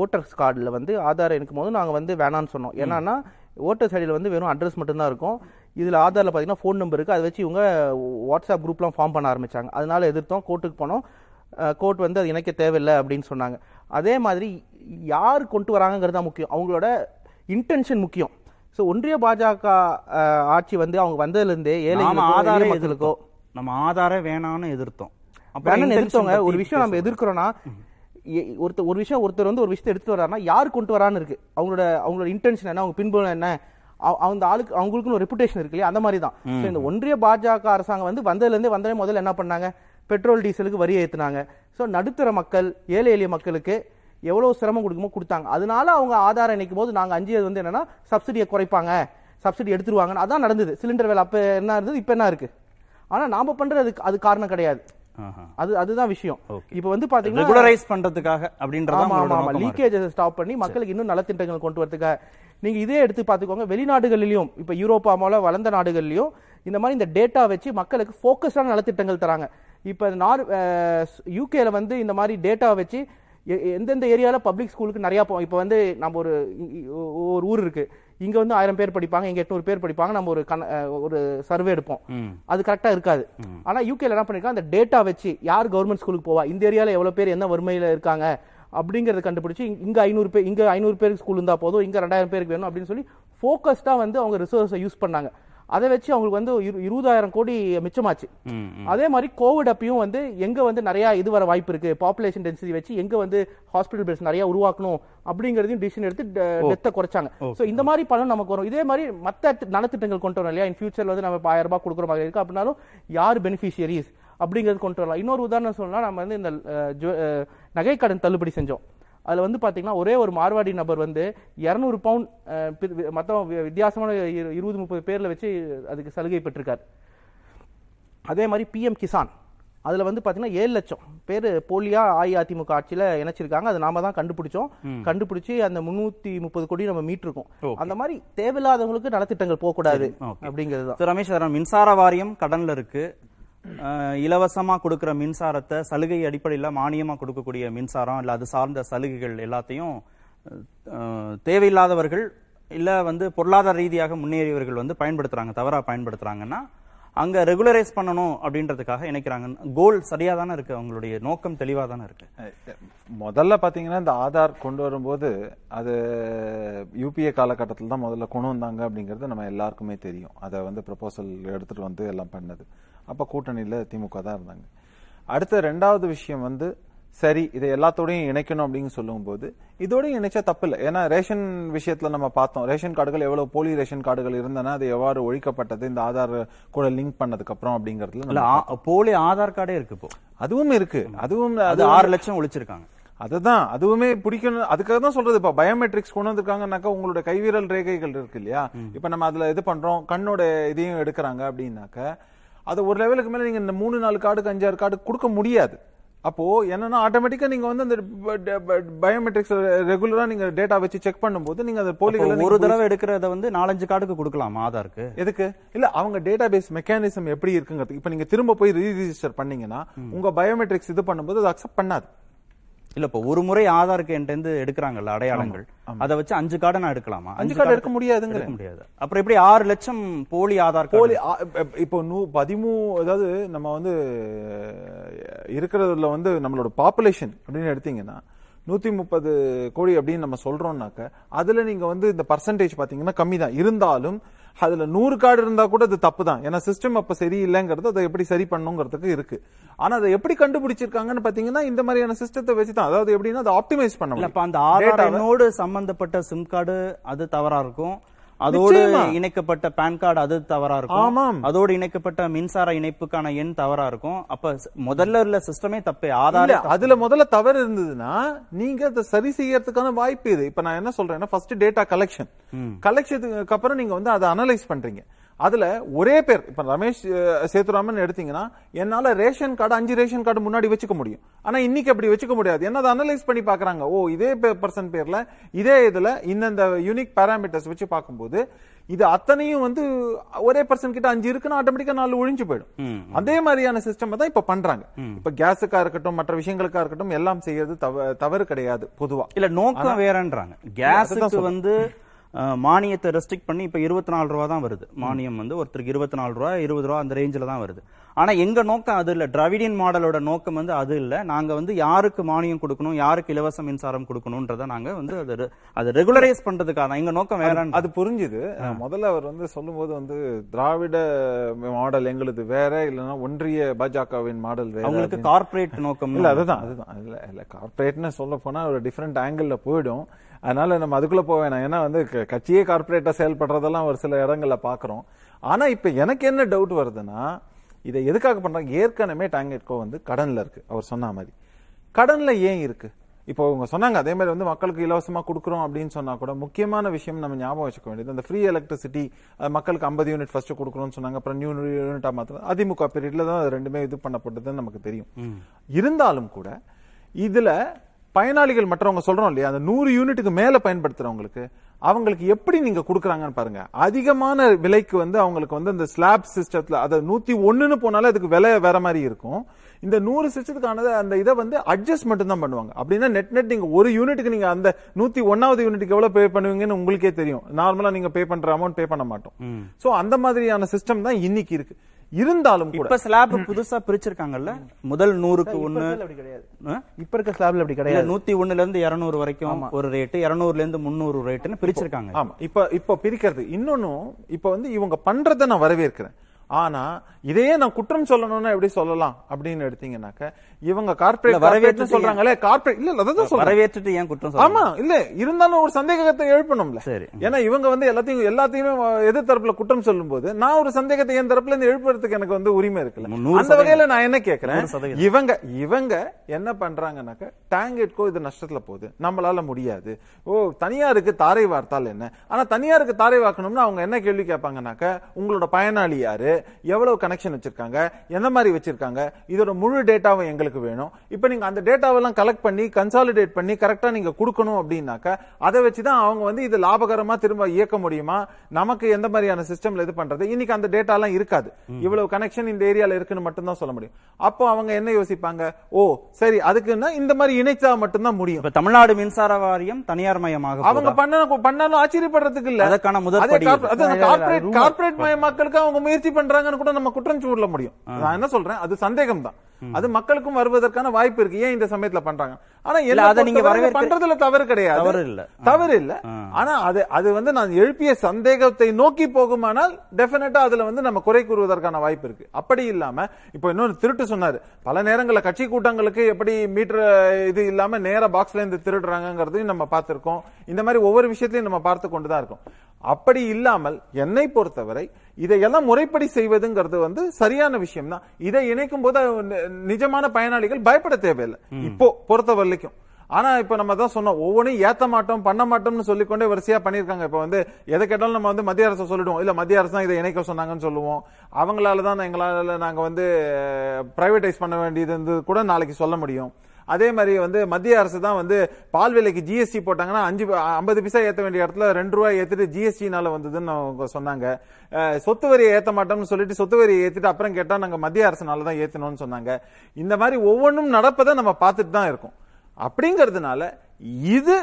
ஓட்டர்ஸ் கார்டில் வந்து ஆதார் எடுக்கும் போது நாங்கள் வந்து வேணான்னு சொன்னோம். என்னன்னா ஓட்டர்ஸ் ஐடியில் வந்து வெறும் அட்ரஸ் மட்டும்தான் இருக்கும். இதில் ஆதாரில் பார்த்தீங்கன்னா ஃபோன் நம்பர் இருக்குது அதை வச்சு இவங்க வாட்ஸ்அப் குரூப்லாம் ஃபார்ம் பண்ண ஆரம்பித்தாங்க அதனால எதிர்த்தோம். கோர்ட்டுக்கு போனோம். கோர்ட் வந்து அது இணைக்க தேவையில்லை அப்படின்னு சொன்னாங்க. அதே மாதிரி யார் கொண்டு வராங்கங்கிறது தான் முக்கியம். அவங்களோட இன்டென்ஷன் முக்கியம். ஸோ ஒன்றிய பாஜக ஆட்சி வந்து அவங்க வந்ததுலேருந்தே நாம ஏழைகளுக்கோ ஆதாரே எளிய மக்களுக்கோ நம்ம ஆதாரே வேணாம்னு எதிர்த்தோம். intention எதிர்த்தவங்க ஒரு விஷயம் நம்ம பேசுவோம். எதிர்க்கிறோம்னா எ- ஒருத்தர் ஒரு விஷயம் ஒருத்தர் வந்து ஒரு விஷயத்தை எடுத்துட்டு வர்றாருன்னா யார் கொண்டு வரான்னு இருக்கு. அவங்களோட அவங்களோட இன்டென்ஷன் என்ன? அவங்க பின்புலம் என்ன? அந்த ஆளுக்கு அவங்களுக்குன்னு ஒரு ரெப்புடேஷன் இருக்கு இல்லையா? அந்த மாதிரி தான். இந்த ஒன்றிய பாஜக அரசாங்கம் வந்து வந்ததுல இருந்தே வந்ததே முதல்ல என்ன பண்ணாங்க? பெட்ரோல் டீசலுக்கு வரி ஏத்துனாங்க. ஸோ நடுத்தர மக்கள் ஏழை எளிய மக்களுக்கு எவ்வளவு சிரமம் கொடுக்குமோ கொடுத்தாங்க. அதனால அவங்க ஆதாரம் இணைக்கும் போது நாங்க அஞ்சியது வந்து என்னன்னா சப்சிடியை குறைப்பாங்க. சப்சிடி எடுத்துருவாங்கன்னு. அதான் நடந்தது. சிலிண்டர் வேலை அப்ப என்ன இருந்தது? இப்ப என்ன இருக்கு? ஆனா நாம பண்றது அது காரணம் கிடையாது. அது அதுதான் விஷயம். இப்போ வந்து பாத்தீங்கன்னா ரெகுலரைஸ் பண்றதுக்காக அப்படின்றத ஆமா ஆமா ஸ்டாப் பண்ணி மக்களுக்கு இன்னும் நலத்திட்டங்கள் கொண்டு வரதுக்காக நீங்க இதே எடுத்து பாத்துக்கோங்க. வெளிநாடுகளிலும் இப்ப யூரோப்பா போல வளர்ந்த நாடுகள்லயும் இந்த மாதிரி இந்த டேட்டா வச்சு மக்களுக்கு ஃபோக்கஸ்டான நலத்திட்டங்கள் தராங்க. இப்ப நார் யூகேல வந்து இந்த மாதிரி டேட்டா வச்சு எந்தெந்த ஏரியால பப்ளிக் ஸ்கூலுக்கு நிறைய போ இப்போ வந்து நம்ம ஒரு ஒரு ஊர் இருக்கு. இங்க வந்து ஆயிரம் பேர் படிப்பாங்க இங்க எட்நூறு பேர் படிப்பாங்க நம்ம ஒரு கண- ஒரு சர்வே எடுப்போம். அது கரெக்டா இருக்காது. ஆனா யூகேல என்ன பண்ணிருக்காங்க? அந்த டேட்டா வச்சு யார் கவர்மெண்ட் ஸ்கூலுக்கு போவா? இந்த ஏரியால எவ்வளவு பேர் என்ன வறுமையில இருக்காங்க? அப்படிங்கறத கண்டுபிடிச்சு இங்க- ஐநூறு பேர் இங்க ஐநூறு பேருக்கு ஸ்கூல் இருந்தா போதும் இங்க ரெண்டாயிரம் பேருக்கு வேணும் அப்படின்னு சொல்லி ஃபோக்கஸ்டா வந்து அவங்க ரிசோர்ஸை யூஸ் பண்ணாங்க. அதை வச்சு அவங்களுக்கு வந்து இரு- இருபதாயிரம் கோடி மிச்சமாச்சு. அதே மாதிரி கோவிட் அப்பயும் வந்து எங்க வந்து நிறைய இது வர வாய்ப்பு இருக்கு. பாப்புலேஷன் டென்சிட்டி வச்சு எங்க வந்து ஹாஸ்பிட்டல் பெட்ஸ் நிறைய உருவாக்கணும் அப்படிங்கறதையும் டிசிஷன் எடுத்து டெத்தை குறைச்சாங்க. சோ இந்த மாதிரி பலன் நமக்கு வரும். இதே மாதிரி மத்த தி- நலத்திட்டங்கள் கொண்டு வரோம் இல்லையா? இன் ஃபியூச்சர்ல வந்து நம்ம ஆயிரம் ரூபாய் கொடுக்குற மாதிரி இருக்கு. அப்படின்னாலும் யார் பெனிஃபிஷியரிஸ் அப்படிங்கிறது கொண்டு வரலாம். இன்னொரு உதாரணம் சொல்லலாம் நம்ம வந்து இந்த அஹ், நகைக்கடன் தள்ளுபடி செஞ்சோம். அதுல வந்து பாத்தீங்கன்னா ஒரே ஒரு மார்வாடி நபர் வந்து 200 பவுண்ட் வி- வித்தியாசமான இரு- இருபது முப்பது பேர்ல வச்சு அதுக்கு சலுகை பெற்றிருக்காரு. அதே மாதிரி பிஎம் கிசான். அதுல வந்து பாத்தீங்கன்னா ஏழு லட்சம் பேர் போலியா அஇஅதிமுக ஆட்சியில இணைச்சிருக்காங்க. அது நாம தான் கண்டுபிடிச்சோம். கண்டுபிடிச்சு அந்த முன்னூத்தி முப்பது கோடி நம்ம மீட்டிருக்கோம். அந்த மாதிரி தேவையில்லாதவங்களுக்கு நலத்திட்டங்கள் போக கூடாது Okay. அப்படிங்கிறது தான். ரமேஷ் சார் மின்சார வாரியம் கடன்ல இருக்கு. இலவசமாக கொடுக்குற மின்சாரத்தை சலுகை அடிப்படையில் மானியமாக கொடுக்கக்கூடிய மின்சாரம் இல்லை அது சார்ந்த சலுகைகள் எல்லாத்தையும் தேவையில்லாதவர்கள் இல்லை வந்து பொருளாதார ரீதியாக முன்னேறியவர்கள் வந்து பயன்படுத்துறாங்க தவறாக பயன்படுத்துறாங்கன்னா அங்கே ரெகுலரைஸ் பண்ணணும் அப்படின்றதுக்காக இணைக்கிறாங்க. கோல் சரியாக தானே இருக்குது அவங்களுடைய நோக்கம் தெளிவாக தானே இருக்குது முதல்ல பார்த்தீங்கன்னா இந்த ஆதார் கொண்டு வரும்போது அது யூபிஏ காலகட்டத்தில் தான் முதல்ல கொண்டு வந்தாங்க அப்படிங்கிறது நம்ம எல்லாருக்குமே தெரியும். அதை வந்து ப்ரப்போசல் எடுத்துகிட்டு வந்து எல்லாம் பண்ணது. அப்ப கூட்டணியில திமுக தான் இருந்தாங்க. அடுத்த ரெண்டாவது விஷயம் வந்து சரி இதை எல்லாத்தோடையும் இணைக்கணும் அப்படின்னு சொல்லும்போது இதோடயும் இணைச்சா தப்பு இல்லை ஏன்னா ரேஷன் விஷயத்துல நம்ம பார்த்தோம் ரேஷன் கார்டுகள் எவ்வளவு போலி ரேஷன் கார்டுகள் இருந்தன அது எவ்வாறு ஒழிக்கப்பட்டது இந்த ஆதார் கூட லிங்க் பண்ணதுக்கு அப்புறம் அப்படிங்கறதுல போலி ஆதார் கார்டே இருக்கு இப்போ. அதுவும் இருக்கு. அதுவும் அது ஆறு லட்சம் ஒழிச்சிருக்காங்க. அதுதான். அதுவுமே பிடிக்கணும். அதுக்காக தான் சொல்றது. இப்ப பயோமெட்ரிக்ஸ் கொண்டு வந்திருக்காங்கன்னாக்கா உங்களோட கைவிரல் ரேகைகள் இருக்கு இல்லையா? இப்ப நம்ம அதுல இது பண்றோம் கண்ணோட இதையும் எடுக்கிறாங்க அப்படின்னாக்க அது ஒரு லெவலுக்கு மேல நீங்க இந்த மூணு நாலு கார்டுக்கு அஞ்சாறு கார்டு கொடுக்க முடியாது. அப்போ என்னன்னா ஆட்டோமேட்டிக்கா நீங்க வந்து அந்த பயோமெட்ரிக்ஸ் ரெகுலரா நீங்க டேட்டா வச்சு செக் பண்ணும்போது நீங்க அந்த போலிகளை ஒரு தடவை எடுக்கிறத வந்து நாலஞ்சு கார்டுக்கு கொடுக்கலாம் ஆதாருக்கு? எதுக்கு? இல்ல அவங்க டேட்டாபேஸ் மெக்கானிசம் எப்படி இருக்குங்கிறது. இப்ப நீங்க திரும்ப போய் ரீ ரிஜிஸ்டர் பண்ணீங்கன்னா உங்க பயோமெட்ரிக்ஸ் இது பண்ணும்போது அது அக்செப்ட் பண்ணாது. இல்ல இப்ப ஒரு முறை ஆதாருக்கு என்கிட்ட இருந்து எடுக்கிறாங்கல்ல அடையாளங்கள். அதை வச்சு அஞ்சு கார்டை நான் எடுக்கலாமா? அஞ்சு கார்டு எடுக்க முடியாதுங்கிற. எடுக்க முடியாது. அப்புறம் எப்படி ஆறு லட்சம் போலி ஆதார் போலி இப்ப- நூ பதிமூ அதாவது நம்ம வந்து இருக்கிறதுல வந்து நம்மளோட பாப்புலேஷன் அப்படின்னு எடுத்தீங்கன்னா நூத்தி முப்பது கோடி அப்படின்னு நம்ம சொல்றோம்னாக்க அதுல நீங்க வந்து இந்த பர்சன்டேஜ் பாத்தீங்கன்னா கம்மி தான் இருந்தாலும் அதுல நூறு கார்டு இருந்தா கூட அது தப்பு தான் ஏன்னா சிஸ்டம் அப்ப சரியில்லைங்கிறது அதை எப்படி சரி பண்ணுங்கிறதுக்கு இருக்கு. ஆனா அதை எப்படி கண்டுபிடிச்சிருக்காங்கன்னு பாத்தீங்கன்னா இந்த மாதிரியான சிஸ்டத்தை வச்சு தான் அதாவது எப்படின்னா அதை ஆப்டிமைஸ் பண்ண இல்ல முடியும் இப்ப அந்த ஆதார் சம்பந்தப்பட்ட சிம் கார்டு அது தவறா இருக்கும். அதோடு. இணைக்கப்பட்ட பான் கார்டு அது தவறா இருக்கும். ஆமாம். அதோடு இணைக்கப்பட்ட மின்சார இணைப்புக்கான எண் தவறா இருக்கும். அப்ப முதல்ல உள்ள சிஸ்டமே தப்பே. ஆதார் இல்ல அதுல முதல்ல தவறு இருந்ததுன்னா நீங்க அதை சரி செய்யறதுக்கான வாய்ப்பு இது. இப்ப நான் என்ன சொல்றேன்னா ஃபர்ஸ்ட் டேட்டா கலெக்ஷன் கலெக்ஷனுக்கு அப்புறம் நீங்க வந்து அதை அனலைஸ் பண்றீங்க. அதுல ஒரே பேர் இப்ப ரமேஷ் அஹ், சேதுராமன் எடுத்தீங்கன்னா என்னால ரேஷன் கார்டு அஞ்சு ரேஷன் கார்டு முன்னாடி வச்சுக்க முடியும். ஆனா இன்னைக்கு அப்படி வச்சுக்க முடியாது. என்ன அதை அனலைஸ் பண்ணி பாக்குறாங்க? ஓ இதே பர்சன் பேர்ல இதே இதுல இந்தந்த யூனிக் பாராமீட்டர்ஸ் வச்சு பார்க்கும்போது இது அத்தனையும் வந்து ஒரே பர்சன் கிட்ட அஞ்சு இருக்குன்னா ஆட்டோமேட்டிக்கா நாலு ஒழிஞ்சு போயிடும். அதே மாதிரியான சிஸ்டம் தான் இப்ப பண்றாங்க. இப்ப கேஸுக்கா இருக்கட்டும் மற்ற விஷயங்களுக்கா இருக்கட்டும் எல்லாம் செய்யறது தவ- தவறு கிடையாது பொதுவா. இல்ல நோக்கம் வேறன்றாங்க. கேஸுக்கு வந்து மானியத்தை ரெஸ்ட்ரிக்ட் பண்ணி இப்ப இருபத்தி நாலு ரூபா தான் வருது. மானியம் வந்து ஒருத்தருக்கு இருபத்தி நாலு ரூபா இருபது ரூபா அந்த ரேஞ்சில தான் வருது. ஆனா எங்க நோக்கம் அது இல்ல. டிராவிடியன் மாடலோட நோக்கம் வந்து அது இல்ல. நாங்க வந்து யாருக்கு மானியம் கொடுக்கணும் யாருக்கு இலவச மின்சாரம் கொடுக்கணும்ன்றத நாங்க வந்து அது அது ரெகுலரைஸ் பண்றதுக்காக தான். எங்க நோக்கம் வேற அது புரிஞ்சுது. முதல்ல அவர் வந்து சொல்லும்போது வந்து திராவிட மாடல் எங்களுது வேற இல்லைன்னா ஒன்றிய பாஜகவின் மாடல் வேற அவங்களுக்கு. கார்ப்பரேட் நோக்கம் இல்ல அதுதான் அதுதான். இல்ல இல்ல கார்ப்பரேட்னு சொல்ல போனா ஒரு டிஃப்ரெண்ட் ஆங்கிள் போயிடும். அதனால நம்ம அதுக்குள்ள போக வேணாம். ஏன்னா வந்து கட்சியே கார்ப்பரேட்டா செயல்படுறதெல்லாம் ஒரு சில இடங்கள்ல பாக்குறோம். ஆனா இப்ப எனக்கு என்ன டவுட் வருதுன்னா இதை எதுக்காக பண்றாங்க? ஏற்கனவே டாங்கெட்கோ வந்து கடன்ல இருக்கு. அவர் சொன்ன மாதிரி. கடன்ல ஏன் இருக்கு? இப்போ அவங்க சொன்னாங்க அதே மாதிரி வந்து மக்களுக்கு இலவசமா கொடுக்குறோம் அப்படின்னு சொன்னா கூட முக்கியமான விஷயம் நம்ம ஞாபகம் வச்சுக்க வேண்டியது அந்த ஃப்ரீ எலக்ட்ரிசிட்டி மக்களுக்கு 50 யூனிட் ஃபர்ஸ்ட் கொடுக்குறோம்னு சொன்னாங்க. அப்புறம் நியூ யூனிட்டா மாத்திரம் அதிமுக பீரியட்ல தான் ரெண்டுமே இது பண்ணப்பட்டதுன்னு நமக்கு தெரியும். இருந்தாலும் கூட இதுல பயனாளிகள் மற்றவங்க சொல்றோம் இல்லையா? அந்த நூறு யூனிட்டுக்கு மேல பயன்படுத்துறவங்களுக்கு அவங்களுக்கு எப்படி நீங்க கொடுக்குறாங்கன்னு பாருங்க. அதிகமான விலைக்கு வந்து அவங்களுக்கு வந்து அந்த ஸ்லாப் சிஸ்டத்துல அதை நூத்தி ஒண்ணுன்னு போனாலே அதுக்கு விலை வேற மாதிரி இருக்கும். இந்த நூறு சிஸ்டத்துக்கானது அந்த இதை வந்து அட்ஜஸ்ட் மட்டும் தான் பண்ணுவாங்க. அப்படின்னா நெட் நெட் நீங்க ஒரு யூனிட்டுக்கு நீங்க அந்த நூத்தி ஒன்னாவது யூனிட்டுக்கு எவ்வளவு பே பண்ணுவீங்கன்னு உங்களுக்கே தெரியும். நார்மலா நீங்க பே பண்ற அமௌண்ட் பே பண்ண மாட்டோம். சோ அந்த மாதிரியான சிஸ்டம் தான் இன்னைக்கு இருக்கு. இருந்தாலும் கூட. இப்ப ஸ்லாப் புதுசா பிரிச்சிருக்காங்கல்ல? முதல் நூறுக்கு ஒண்ணு? இப்ப இருக்க ஸ்லாப்ல அப்படி கிடையாது. நூத்தி ஒண்ணுல இருந்து இருநூறு வரைக்கும் ஒரு ரேட்டு இருநூறுல இருந்து முந்நூறு ரேட்டுன்னு பிரிச்சிருக்காங்க. ஆமா. இப்ப இப்ப பிரிக்கிறது. இன்னொன்னும் இப்ப வந்து இவங்க பண்றதை நான் வரவேற்கிறேன். ஆனா இதையே நான் குற்றம் சொல்லணும்னா எப்படி சொல்லலாம் அப்படின்னு எடுத்தீங்கன்னாக்க இவங்க இல்ல, கார்பரேட் வரவேற்று சொல்றாங்களே கார்பரேட் இல்ல அதான் சொல்றேன். வரவேற்றுட்டு ஏன் குற்றம் சொல்றீங்க? ஆமா இல்ல இருந்தாலும் ஒரு சந்தேகத்தை எழுப்பணும்ல. சரி. ஏன்னா இவங்க வந்து எல்லாத்தையும் எல்லாத்தையுமே எதிர் தரப்புல குற்றம் சொல்லும்போது நான் ஒரு சந்தேகத்தை என் தரப்புல இருந்து எழுப்புறதுக்கு எனக்கு வந்து உரிமை இருக்குல்ல. அந்த வகையில நான் என்ன கேக்குறேன். இவங்க இவங்க என்ன பண்றாங்கன்னாக்க டாங்கெட்கோ இது நஷ்டத்துல போகுது. நம்மளால முடியாது. ஓ தனியாருக்கு தாரை வார்த்தால் என்ன? ஆனா தனியாருக்கு தாரை வார்க்கணும்னா அவங்க என்ன கேள்வி கேட்பாங்கன்னாக்க உங்களோட பயனாளி யாரு? எவ்வளவு கனெக்ஷன் வச்சிருக்காங்க எந்த மாதிரி வச்சிருக்காங்க இதோட முழு டேட்டாவும் எங்களுக்கு வேணும். இப்ப நீங்க அந்த டேட்டாவெல்லாம் கலெக்ட் பண்ணி கன்சாலிடேட் பண்ணி கரெக்டா நீங்க கொடுக்கணும் அப்படின்னாக்க அதை வச்சுதான் அவங்க வந்து இது லாபகரமா திரும்ப இயக்க முடியுமா? நமக்கு எந்த மாதிரியான சிஸ்டம்ல இது பண்றது? இன்னைக்கு அந்த டேட்டா எல்லாம் இருக்காது. இவ்வளவு கனெக்ஷன் இந்த ஏரியால இருக்குன்னு மட்டும் தான் சொல்ல முடியும். அப்போ அவங்க என்ன யோசிப்பாங்க? ஓ சரி அதுக்குன்னா இந்த மாதிரி இணைச்சா மட்டும்தான் முடியும். தமிழ்நாடு மின்சார வாரியம் தனியார் மயமாக அவங்க பண்ண பண்ணாலும் ஆச்சரியப்படுறதுக்கு இல்ல. அதற்கான முதல் கார்ப்பரேட் மயமாக்கலுக்கு அவங்க முயற்சி பண்றாங்கன்னு கூட நம்ம குற்றம் சொல்ல முடியும். நான் என்ன சொல்றேன்? அது சந்தேகம் தான் அது மக்களுக்கும் வருவதற்கான வாய்ப்பு இருக்கு. ஏன் இந்த சமயத்துல பண்றாங்க? ஆனா அதை நீங்க பண்றதுல தவறு கிடையாது. தவறு இல்ல. தவறு இல்ல. ஆனா அது அது வந்து நான் எழுப்பிய சந்தேகத்தை நோக்கி போகுமானால் டெஃபினட்டா அதுல வந்து நம்ம குறை கூறுவதற்கான வாய்ப்பு இருக்கு. அப்படி இல்லாம இப்போ இன்னொரு திருட்டு சொன்னாரு. பல நேரங்கள்ல கட்சி கூட்டங்களுக்கு எப்படி மீட்டர் இது இல்லாம நேரா பாக்ஸ்ல இருந்து திருடுறாங்கிறதையும் நம்ம பார்த்திருக்கோம். இந்த மாதிரி ஒவ்வொரு விஷயத்தையும் நம்ம பார்த்து கொண்டுதான் இருக்கோம். அப்படி இல்லாமல் என்னை பொறுத்தவரை இதையெல்லாம் முறைப்படி செய்வதுங்கிறது வந்து சரியான விஷயம் தான் இதை இணைக்கும் போது நிஜமான பயனாளிகள் பயப்பட தேவையில்லை. இப்போ பொறுத்த வரைக்கும். ஆனா இப்ப நம்ம தான் சொன்னோம் ஒவ்வொன்றும் ஏத்த மாட்டோம் பண்ண மாட்டோம்னு சொல்லிக்கொண்டே வரிசையா பண்ணிருக்காங்க இப்ப வந்து எதை கேட்டாலும் நம்ம வந்து மத்திய அரசு சொல்லிடுவோம். இல்ல மத்திய அரசு தான் இதை இணைக்க சொன்னாங்கன்னு சொல்லுவோம். அவங்களால தான் எங்களால நாங்க வந்து பிரைவேடைஸ் பண்ண வேண்டியது கூட நாளைக்கு சொல்ல முடியும். அதே மாதிரி வந்து மத்திய அரசு தான் வந்து பால் விலைக்கு ஜிஎஸ்டி போட்டாங்கன்னா அஞ்சு ஐம்பது பைசா ஏற்ற வேண்டிய இடத்துல ரெண்டு ரூபாய் ஏற்றுட்டு ஜிஎஸ்டினால வந்ததுன்னு அவங்க சொன்னாங்க. சொத்து வரியை ஏற்ற மாட்டோம்னு சொல்லிட்டு சொத்து வரியை ஏற்றிட்டு அப்புறம் கேட்டால் நாங்கள் மத்திய அரசுனால தான் ஏற்றணும்னு சொன்னாங்க. இந்த மாதிரி ஒவ்வொன்றும் நடப்பதை நம்ம பார்த்துட்டு தான் இருக்கோம். அப்படிங்கிறதுனால இது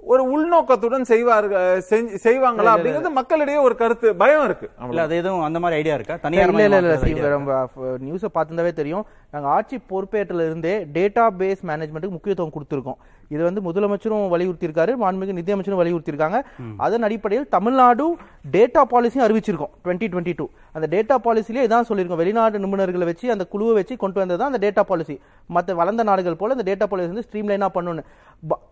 ஒரு உள்நோக்கத்துடன் செய்வார்கள் செய்வாங்களா அப்படிங்கிறது மக்களிடையே ஒரு கருத்து பயம் இருக்கு. இல்ல. அது எதுவும் அந்த மாதிரி ஐடியா இருக்கா? இல்ல தனியார் இல்ல இல்ல idea நம்ம நியூஸை பார்த்துருந்தாவே தெரியும். நாங்க ஆட்சி பொறுப்பேற்றல இருந்தே டேட்டா பேஸ் மேனேஜ்மெண்ட்டுக்கு முக்கியத்துவம் கொடுத்துருக்கோம். இது வந்து முதலமைச்சரும் வலியுறுத்தியிருக்காரு மாண்புமிகு நிதியமைச்சரும் வலியுறுத்தியிருக்காங்க. அதன் அடிப்படையில் தமிழ்நாடு டேட்டா பாலிசியும் அறிவிச்சிருக்கோம் டுவெண்ட்டி டுவெண்ட்டி டூ அந்த டேட்டா பாலிசிலே இதான் சொல்லியிருக்கோம். வெளிநாட்டு நிபுணர்களை வச்சு அந்த குழுவை வச்சு கொண்டு வந்தது தான் அந்த டேட்டா பாலிசி மற்ற வளர்ந்த நாடுகள் போல இந்த டேட்டா பாலிசி வந்து ஸ்ட்ரீம்லைனாக பண்ணணும்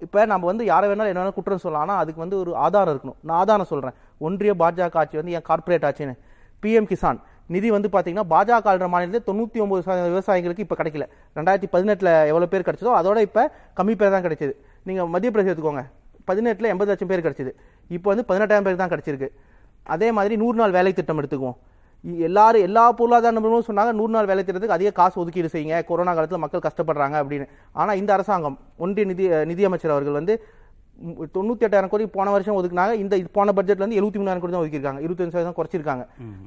இப்போ நம்ம வந்து யாரை வேணாலும் என்ன வேணாலும் குற்றம் சொல்லலாம். ஆனால் அதுக்கு வந்து ஒரு ஆதாரம் இருக்கணும். நான் ஆதாரம் சொல்றேன். ஒன்றிய பாஜக ஆட்சி வந்து ஏன் கார்ப்பரேட் ஆட்சின்னு? பிஎம் கிசான் நிதி வந்து பார்த்தீங்கன்னா பாஜக ஆளுற மாநிலத்தில் தொண்ணூற்றி ஒம்பது சதவீத விவசாயிகளுக்கு இப்போ கிடைக்கல. ரெண்டாயிரத்தி பதினெட்டில் எவ்வளோ பேர் கிடைச்சதோ அதோட இப்போ கம்மி பேர் தான் கிடைச்சிது. நீங்கள் மத்திய பிரதேசம் எடுத்துக்கோங்க. பதினெட்டில் எண்பது லட்சம் பேர் கிடைச்சிது. இப்போ வந்து பதினெட்டாயிரம் பேர் தான் கிடைச்சிருக்கு. அதே மாதிரி நூறு நாள் வேலை திட்டம் எடுத்துக்குவோம். எல்லாரும் எல்லா பொருளாதார நிபுணரும் சொன்னாங்க நூறு நாள் வேலை திட்டத்துக்கு அதிக காசு ஒதுக்கீடு செய்யுங்க. கொரோனா காலத்தில் மக்கள் கஷ்டப்படுறாங்க அப்படின்னு. ஆனால் இந்த அரசாங்கம் ஒன்றிய நிதி நிதியமைச்சர் அவர்கள் வந்து ம், தொண்ணூத்தி எட்டாயிரம் கோடி போன வருஷம் ஒதுக்குனாங்க. இந்த போன பட்ஜெட்ல இருந்து எழுபத்தி மூணாயிரம் கோடி தான் ஒதுக்கியிருக்காங்க. இருபத்தஞ்சு சதவீதம் குறைச்சிருக்காங்க.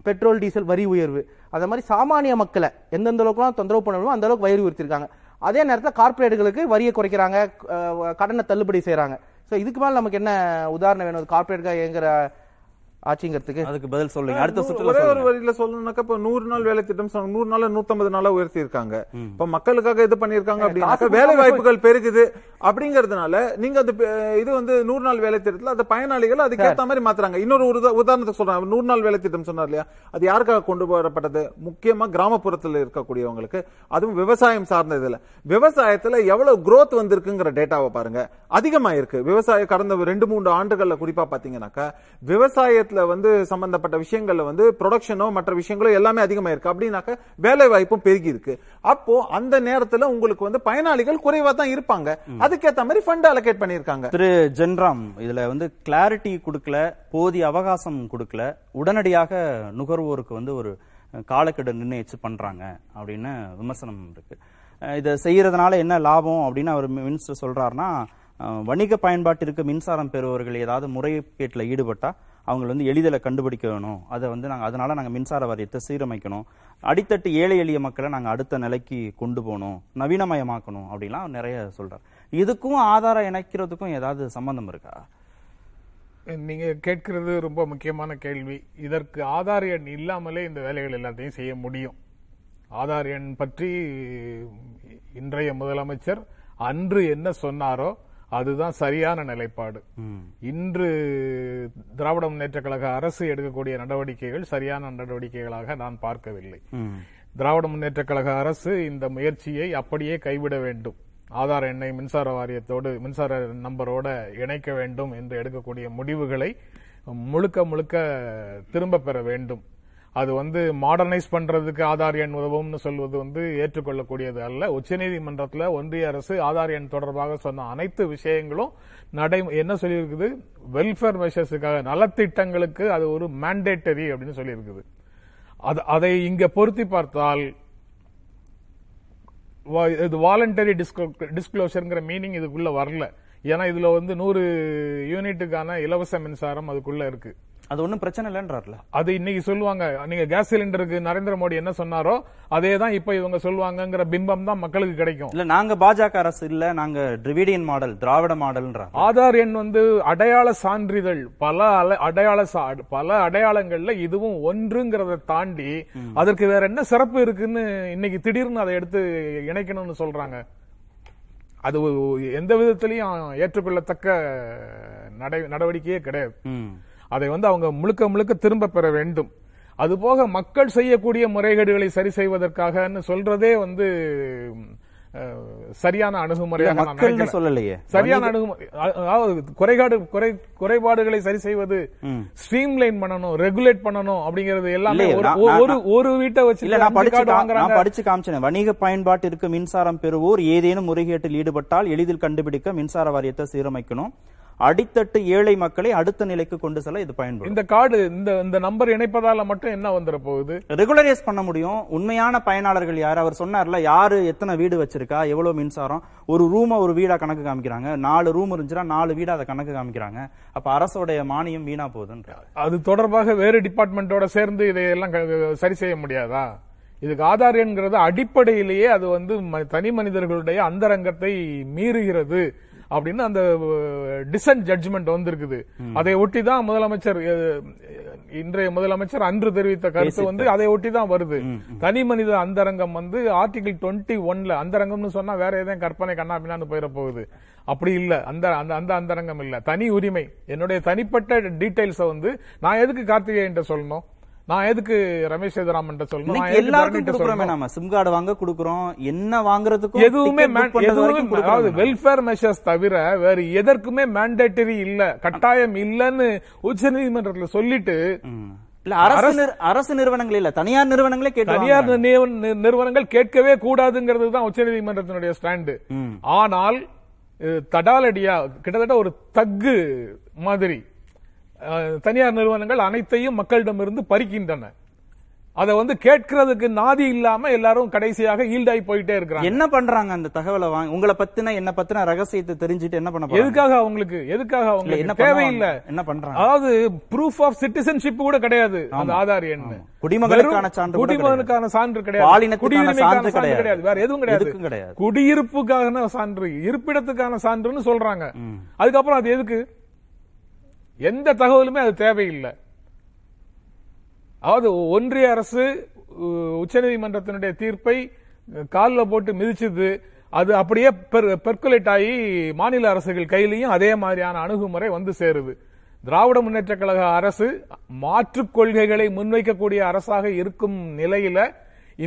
பெட்ரோல் டீசல் வரி உயர்வு. அந்த மாதிரி சாமானிய மக்களை எந்தெந்த அளவுக்குலாம் தொந்தரவு பண்ணணுமோ அந்த அளவுக்கு வரி உயர்த்திருக்காங்க. அதே நேரத்தில் கார்ப்பரேட்டுகளுக்கு வரியை குறைக்கிறாங்க. கடனை தள்ளுபடி செய்றாங்க. ஸோ இதுக்கு மேல நமக்கு என்ன உதாரணம் வேணும்? கார்ப்பரேட்டுக்காக இயங்குற ஆட்சிங்கிறதுக்கு. அதுக்கு பதில் சொல்லுங்க. அடுத்த சுற்றுல ஒரே ஒரு வரியில சொல்லணும்னாக்கா இப்ப நூறு நாள் வேலை திட்டம் சொன்னாங்க. நூறு நாள் நூத்தம்பது நாளா உயர்த்தி இருக்காங்க இப்ப மக்களுக்காக இது பண்ணிருக்காங்க அப்படின்னாக்கா வேலை வாய்ப்புகள் பெருகுது அப்படிங்கறதுனால நீங்க அது இது வந்து நூறு நாள் வேலை திட்டத்துல அந்த பயனாளிகள் அதுக்கேத்த மாதிரி மாத்துறாங்க. இன்னொரு உதாரணத்துக்கு சொல்றேன். அவர் நூறு நாள் வேலை திட்டம் சொன்னார் இல்லையா? அது யாருக்காக கொண்டு வரப்பட்டது முக்கியமா கிராமப்புறத்துல இருக்கக்கூடியவங்களுக்கு. அதுவும் விவசாயம் சார்ந்த இதுல. விவசாயத்துல எவ்வளவு growth வந்திருக்குங்கிற டேட்டாவை பாருங்க. அதிகமா இருக்கு விவசாயம் கடந்த ரெண்டு மூன்று ஆண்டுகள்ல குறிப்பா பாத்தீங்கன்னாக்கா விவசாயத்துல வந்து சம்பந்தப்பட்ட விஷயங்கள்ல வந்து ப்ரொடக்ஷனோ மற்ற விஷயங்களோ எல்லாமே அதிகமா இருக்கு அப்படின்னாக்க வேலை வாய்ப்பும் பெருகி இருக்கு அப்போ அந்த நேரத்துல உங்களுக்கு வந்து பயனாளிகள் குறைவா தான் இருப்பாங்க. அதுக்கேத்த மாதிரி ஃபண்ட் அலோகேட் பண்ணிருக்காங்க திரு ஜென்ராம் இதுல வந்து கிளாரிட்டி கொடுக்கல போதிய அவகாசம் கொடுக்கல உடனடியாக நுகர்வோருக்கு வந்து ஒரு காலக்கெடு நிர்ணயிச்சு பண்றாங்க அப்படின்னு விமர்சனம் இருக்கு. இதை செய்யறதுனால என்ன லாபம் அப்படின்னு அவர் மினிஸ்டர் சொல்றாருன்னா வணிக பயன்பாட்டிற்கு மின்சாரம் பெறுபவர்கள் ஏதாவது முறைகேட்டில் ஈடுபட்டா அவங்களை வந்து எளிதில் கண்டுபிடிக்க வேணும் அதை வந்து நாங்கள் அதனால் நாங்கள் மின்சார வாரியத்தை சீரமைக்கணும். அடித்தட்டு ஏழை எளிய மக்களை நாங்கள் அடுத்த நிலைக்கு கொண்டு போகணும். நவீனமயமாக்கணும் அப்படிலாம் நிறைய சொல்கிறார் இதுக்கும் ஆதாரம் இணைக்கிறதுக்கும் ஏதாவது சம்பந்தம் இருக்கா? நீங்க கேட்கிறது ரொம்ப முக்கியமான கேள்வி. இதற்கு ஆதார் எண் இல்லாமலே இந்த வேலைகள் எல்லாத்தையும் செய்ய முடியும். ஆதார் எண் பற்றி இன்றைய முதலமைச்சர் அன்று என்ன சொன்னாரோ அதுதான் சரியான நிலைப்பாடு. இன்று திராவிட முன்னேற்ற கழக அரசு எடுக்கக்கூடிய நடவடிக்கைகள் சரியான நடவடிக்கைகளாக நான் பார்க்கவில்லை. திராவிட முன்னேற்ற கழக அரசு இந்த முயற்சியை அப்படியே கைவிட வேண்டும். ஆதார் எண்ணை மின்சார வாரியத்தோடு மின்சார நம்பரோட இணைக்க வேண்டும் என்று எடுக்கக்கூடிய முடிவுகளை முழுக்க முழுக்க திரும்ப பெற வேண்டும். அது வந்து மாடர்னைஸ் பண்றதுக்கு ஆதார் எண் உதவும்னு சொல்வது வந்து ஏற்றுக்கொள்ளக்கூடியது அல்ல. உச்சநீதிமன்றத்தில் ஒன்றிய அரசு ஆதார் எண் தொடர்பாக சொன்ன அனைத்து விஷயங்களும் நடை என்ன சொல்லியிருக்குது? வெல்ஃபேர் மெஷர்ஸுக்காக நலத்திட்டங்களுக்கு அது ஒரு மேண்டேட்டரி அப்படின்னு சொல்லியிருக்குது. அது அதை இங்க பொருத்தி பார்த்தால் வா- இது வாலண்டரி டிஸ்க்ளோஷருங்கிற மீனிங் இதுக்குள்ள வரல. ஏன்னா இதுல வந்து நூறு யூனிட்டுக்கான இலவச மின்சாரம் அதுக்குள்ள இருக்கு. அது ஒன்றும் பிரச்சனை இல்லைன்றார்ல. அது இன்னைக்கு சொல்லுவாங்க நீங்க கேஸ் சிலிண்டருக்கு நரேந்திர மோடி என்ன சொன்னாரோ அதே தான் இப்ப இவங்க சொல்லுவாங்கங்கிற பிம்பம் தான் மக்களுக்கு கிடைக்கும். இல்ல நாங்க பாஜக அரசு இல்ல நாங்க டிரிவிடியன் மாடல் திராவிட மாடல்ன்றாங்க. ஆதார் எண் வந்து அடையாள சான்றிதழ். பல அடையாள பல அடையாளங்கள்ல இதுவும் ஒன்றுங்கிறத தாண்டி அதற்கு வேற என்ன சிறப்பு இருக்குன்னு இன்னைக்கு திடீர்னு அதை எடுத்து இணைக்கணும்னு சொல்றாங்க. அது எந்த விதத்திலையும் ஏற்றுக்கொள்ளத்தக்க நடை நடவடிக்கையே கிடையாது. அதை வந்து அவங்க முழுக்க முழுக்க திரும்ப பெற வேண்டும். அதுபோக மக்கள் செய்யக்கூடிய முறைகேடுகளை சரி செய்வதற்காகன்னு சொல்றதே வந்து சரியான அணுகுமுறையாக. சொல்லலையே. சரியான அணுகுமுறை குறைகாடு குறை குறைபாடுகளை சரி செய்வது ம். ஸ்ட்ரீம்லைன் பண்ணணும் ரெகுலேட் பண்ணணும் அப்படிங்கிறது எல்லாமே ஒரு- ஒரு- வீட்டை வச்சு இல்ல நான் படிச்சு நான் படிச்சு காமிச்சேன். வணிக பயன்பாட்டிற்கு மின்சாரம் பெறுவோர் ஏதேனும் முறைகேட்டில் ஈடுபட்டால் எளிதில் கண்டுபிடிக்க மின்சார வாரியத்தை சீரமைக்கணும். அடித்தட்டு ஏழை மக்களை அடுத்த நிலைக்கு கொண்டு செல்ல இது பயன்படும். இந்த கார்டு இந்த இந்த நம்பர் இணைப்பதால மட்டும் என்ன வந்துட போகுது? ரெகுலரைஸ் பண்ண முடியும். உண்மையான பயனாளர்கள் யார்? அவர் சொன்னார்ல யாரு எத்தனை வீடு வச்சிருக்கா எவ்வளவு மின்சாரம்? ஒரு ரூம ஒரு வீடா கணக்கு காமிக்கிறாங்க. நாலு ரூம் இருந்துச்சுன்னா நாலு வீடா அதை கணக்கு காமிக்கிறாங்க. அப்ப அரசோடைய மானியம் வீணா போகுதுன்ற அது தொடர்பாக வேறு டிபார்ட்மெண்டோட சேர்ந்து இதையெல்லாம் சரி செய்ய முடியாதா? இதுக்கு ஆதார் என்கிறது அடிப்படையிலேயே அது வந்து தனி மனிதர்களுடைய அந்தரங்கத்தை மீறுகிறது. அப்படின்னு அந்த டிசன்ட் ஜட்ஜ்மெண்ட் வந்திருக்குது. அதை ஒட்டி தான் முதலமைச்சர் இன்றைய முதலமைச்சர் அன்று தெரிவித்த கருத்து வந்து அதை ஒட்டி தான் வருது தனி மனித அந்தரங்கம் வந்து ஆர்டிகிள் டுவெண்ட்டி ஒன்ல அந்தரங்கம்னு சொன்னா வேற எதையும் கற்பனை கண்ணாபின்னான்னு போயிட போகுது. அப்படி இல்ல. அந்த அந்த அந்த அந்தரங்கம் இல்ல. தனி உரிமை. என்னுடைய தனிப்பட்ட டீடைல்ஸ வந்து நான் எதுக்கு கார்த்திகேயன்ட்ட சொல்லணும்? நான் எதுக்கு ரமேஷ் சேதுராமன் சொல்லணும் எல்லாருக்கும் கொடுக்குறோமே? நாம சிம் கார்டு வாங்க கொடுக்குறோம் என்ன வாங்குறதுக்கும் எதுவுமே எதுவுமே அதாவது. வெல்ஃபேர் மெஷர்ஸ் தவிர வேற எதற்குமே மேண்டேட்டரி இல்ல கட்டாயம் இல்லன்னு உச்சநீதிமன்றத்துல சொல்லிட்டு ம். இல்ல அரசு அரசு நிறுவனங்கள் இல்ல தனியார் நிறுவனங்களே கேட்டு தனியார் நிறுவனங்கள் கேட்கவே கூடாதுங்கிறது தான் உச்சநீதிமன்றத்தினுடைய ஸ்டாண்டு ம். ஆனால் தடாலடியா கிட்டத்தட்ட ஒரு தக்கு மாதிரி தனியார் நிறுவனங்கள் அனைத்தையும் மக்களிடமிருந்து பறிக்கின்றன. அதை வந்து கேட்கறதுக்கு நாதி இல்லாம எல்லாரும் கடைசியாக ஈல்டாகி போயிட்டே இருக்கிறாங்க. என்ன பண்றாங்க அந்த தகவலை வாங்கி உங்களை பத்தின என்ன பத்தின ரகசியத்தை தெரிஞ்சுட்டு என்ன பண்ண எதுக்காக அவங்களுக்கு எதுக்காக இல்ல, என்ன? தேவையில்லை? என்ன பண்றாங்க? அதாவது ப்ரூஃப் ஆஃப் சிட்டிசன்ஷிப் கூட கிடையாது அந்த ஆதார் எண். குடிமகனுக்கான சான்று கூட குடிமகனுக்கான சான்று கிடையாது. குடியுரிமைக்கான சான்று கிடையாது. வேற எதுவும் கிடையாது. குடியிருப்புக்கான சான்று இருப்பிடத்துக்கான சான்றுன்னு சொல்றாங்க. அதுக்கப்புறம் அது எதுக்கு? எந்த தகவலுமே அது தேவையில்லை. அதாவது ஒன்றிய அரசு உச்சநீதிமன்றத்தினுடைய தீர்ப்பை காலில் போட்டு மிதிச்சது அது அப்படியே பெர்குலேட் ஆகி மாநில அரசுகள் கையிலையும் அதே மாதிரியான அணுகுமுறை வந்து சேருது. திராவிட முன்னேற்ற கழக அரசு மாற்றுக் கொள்கைகளை முன்வைக்கக்கூடிய அரசாக இருக்கும் நிலையில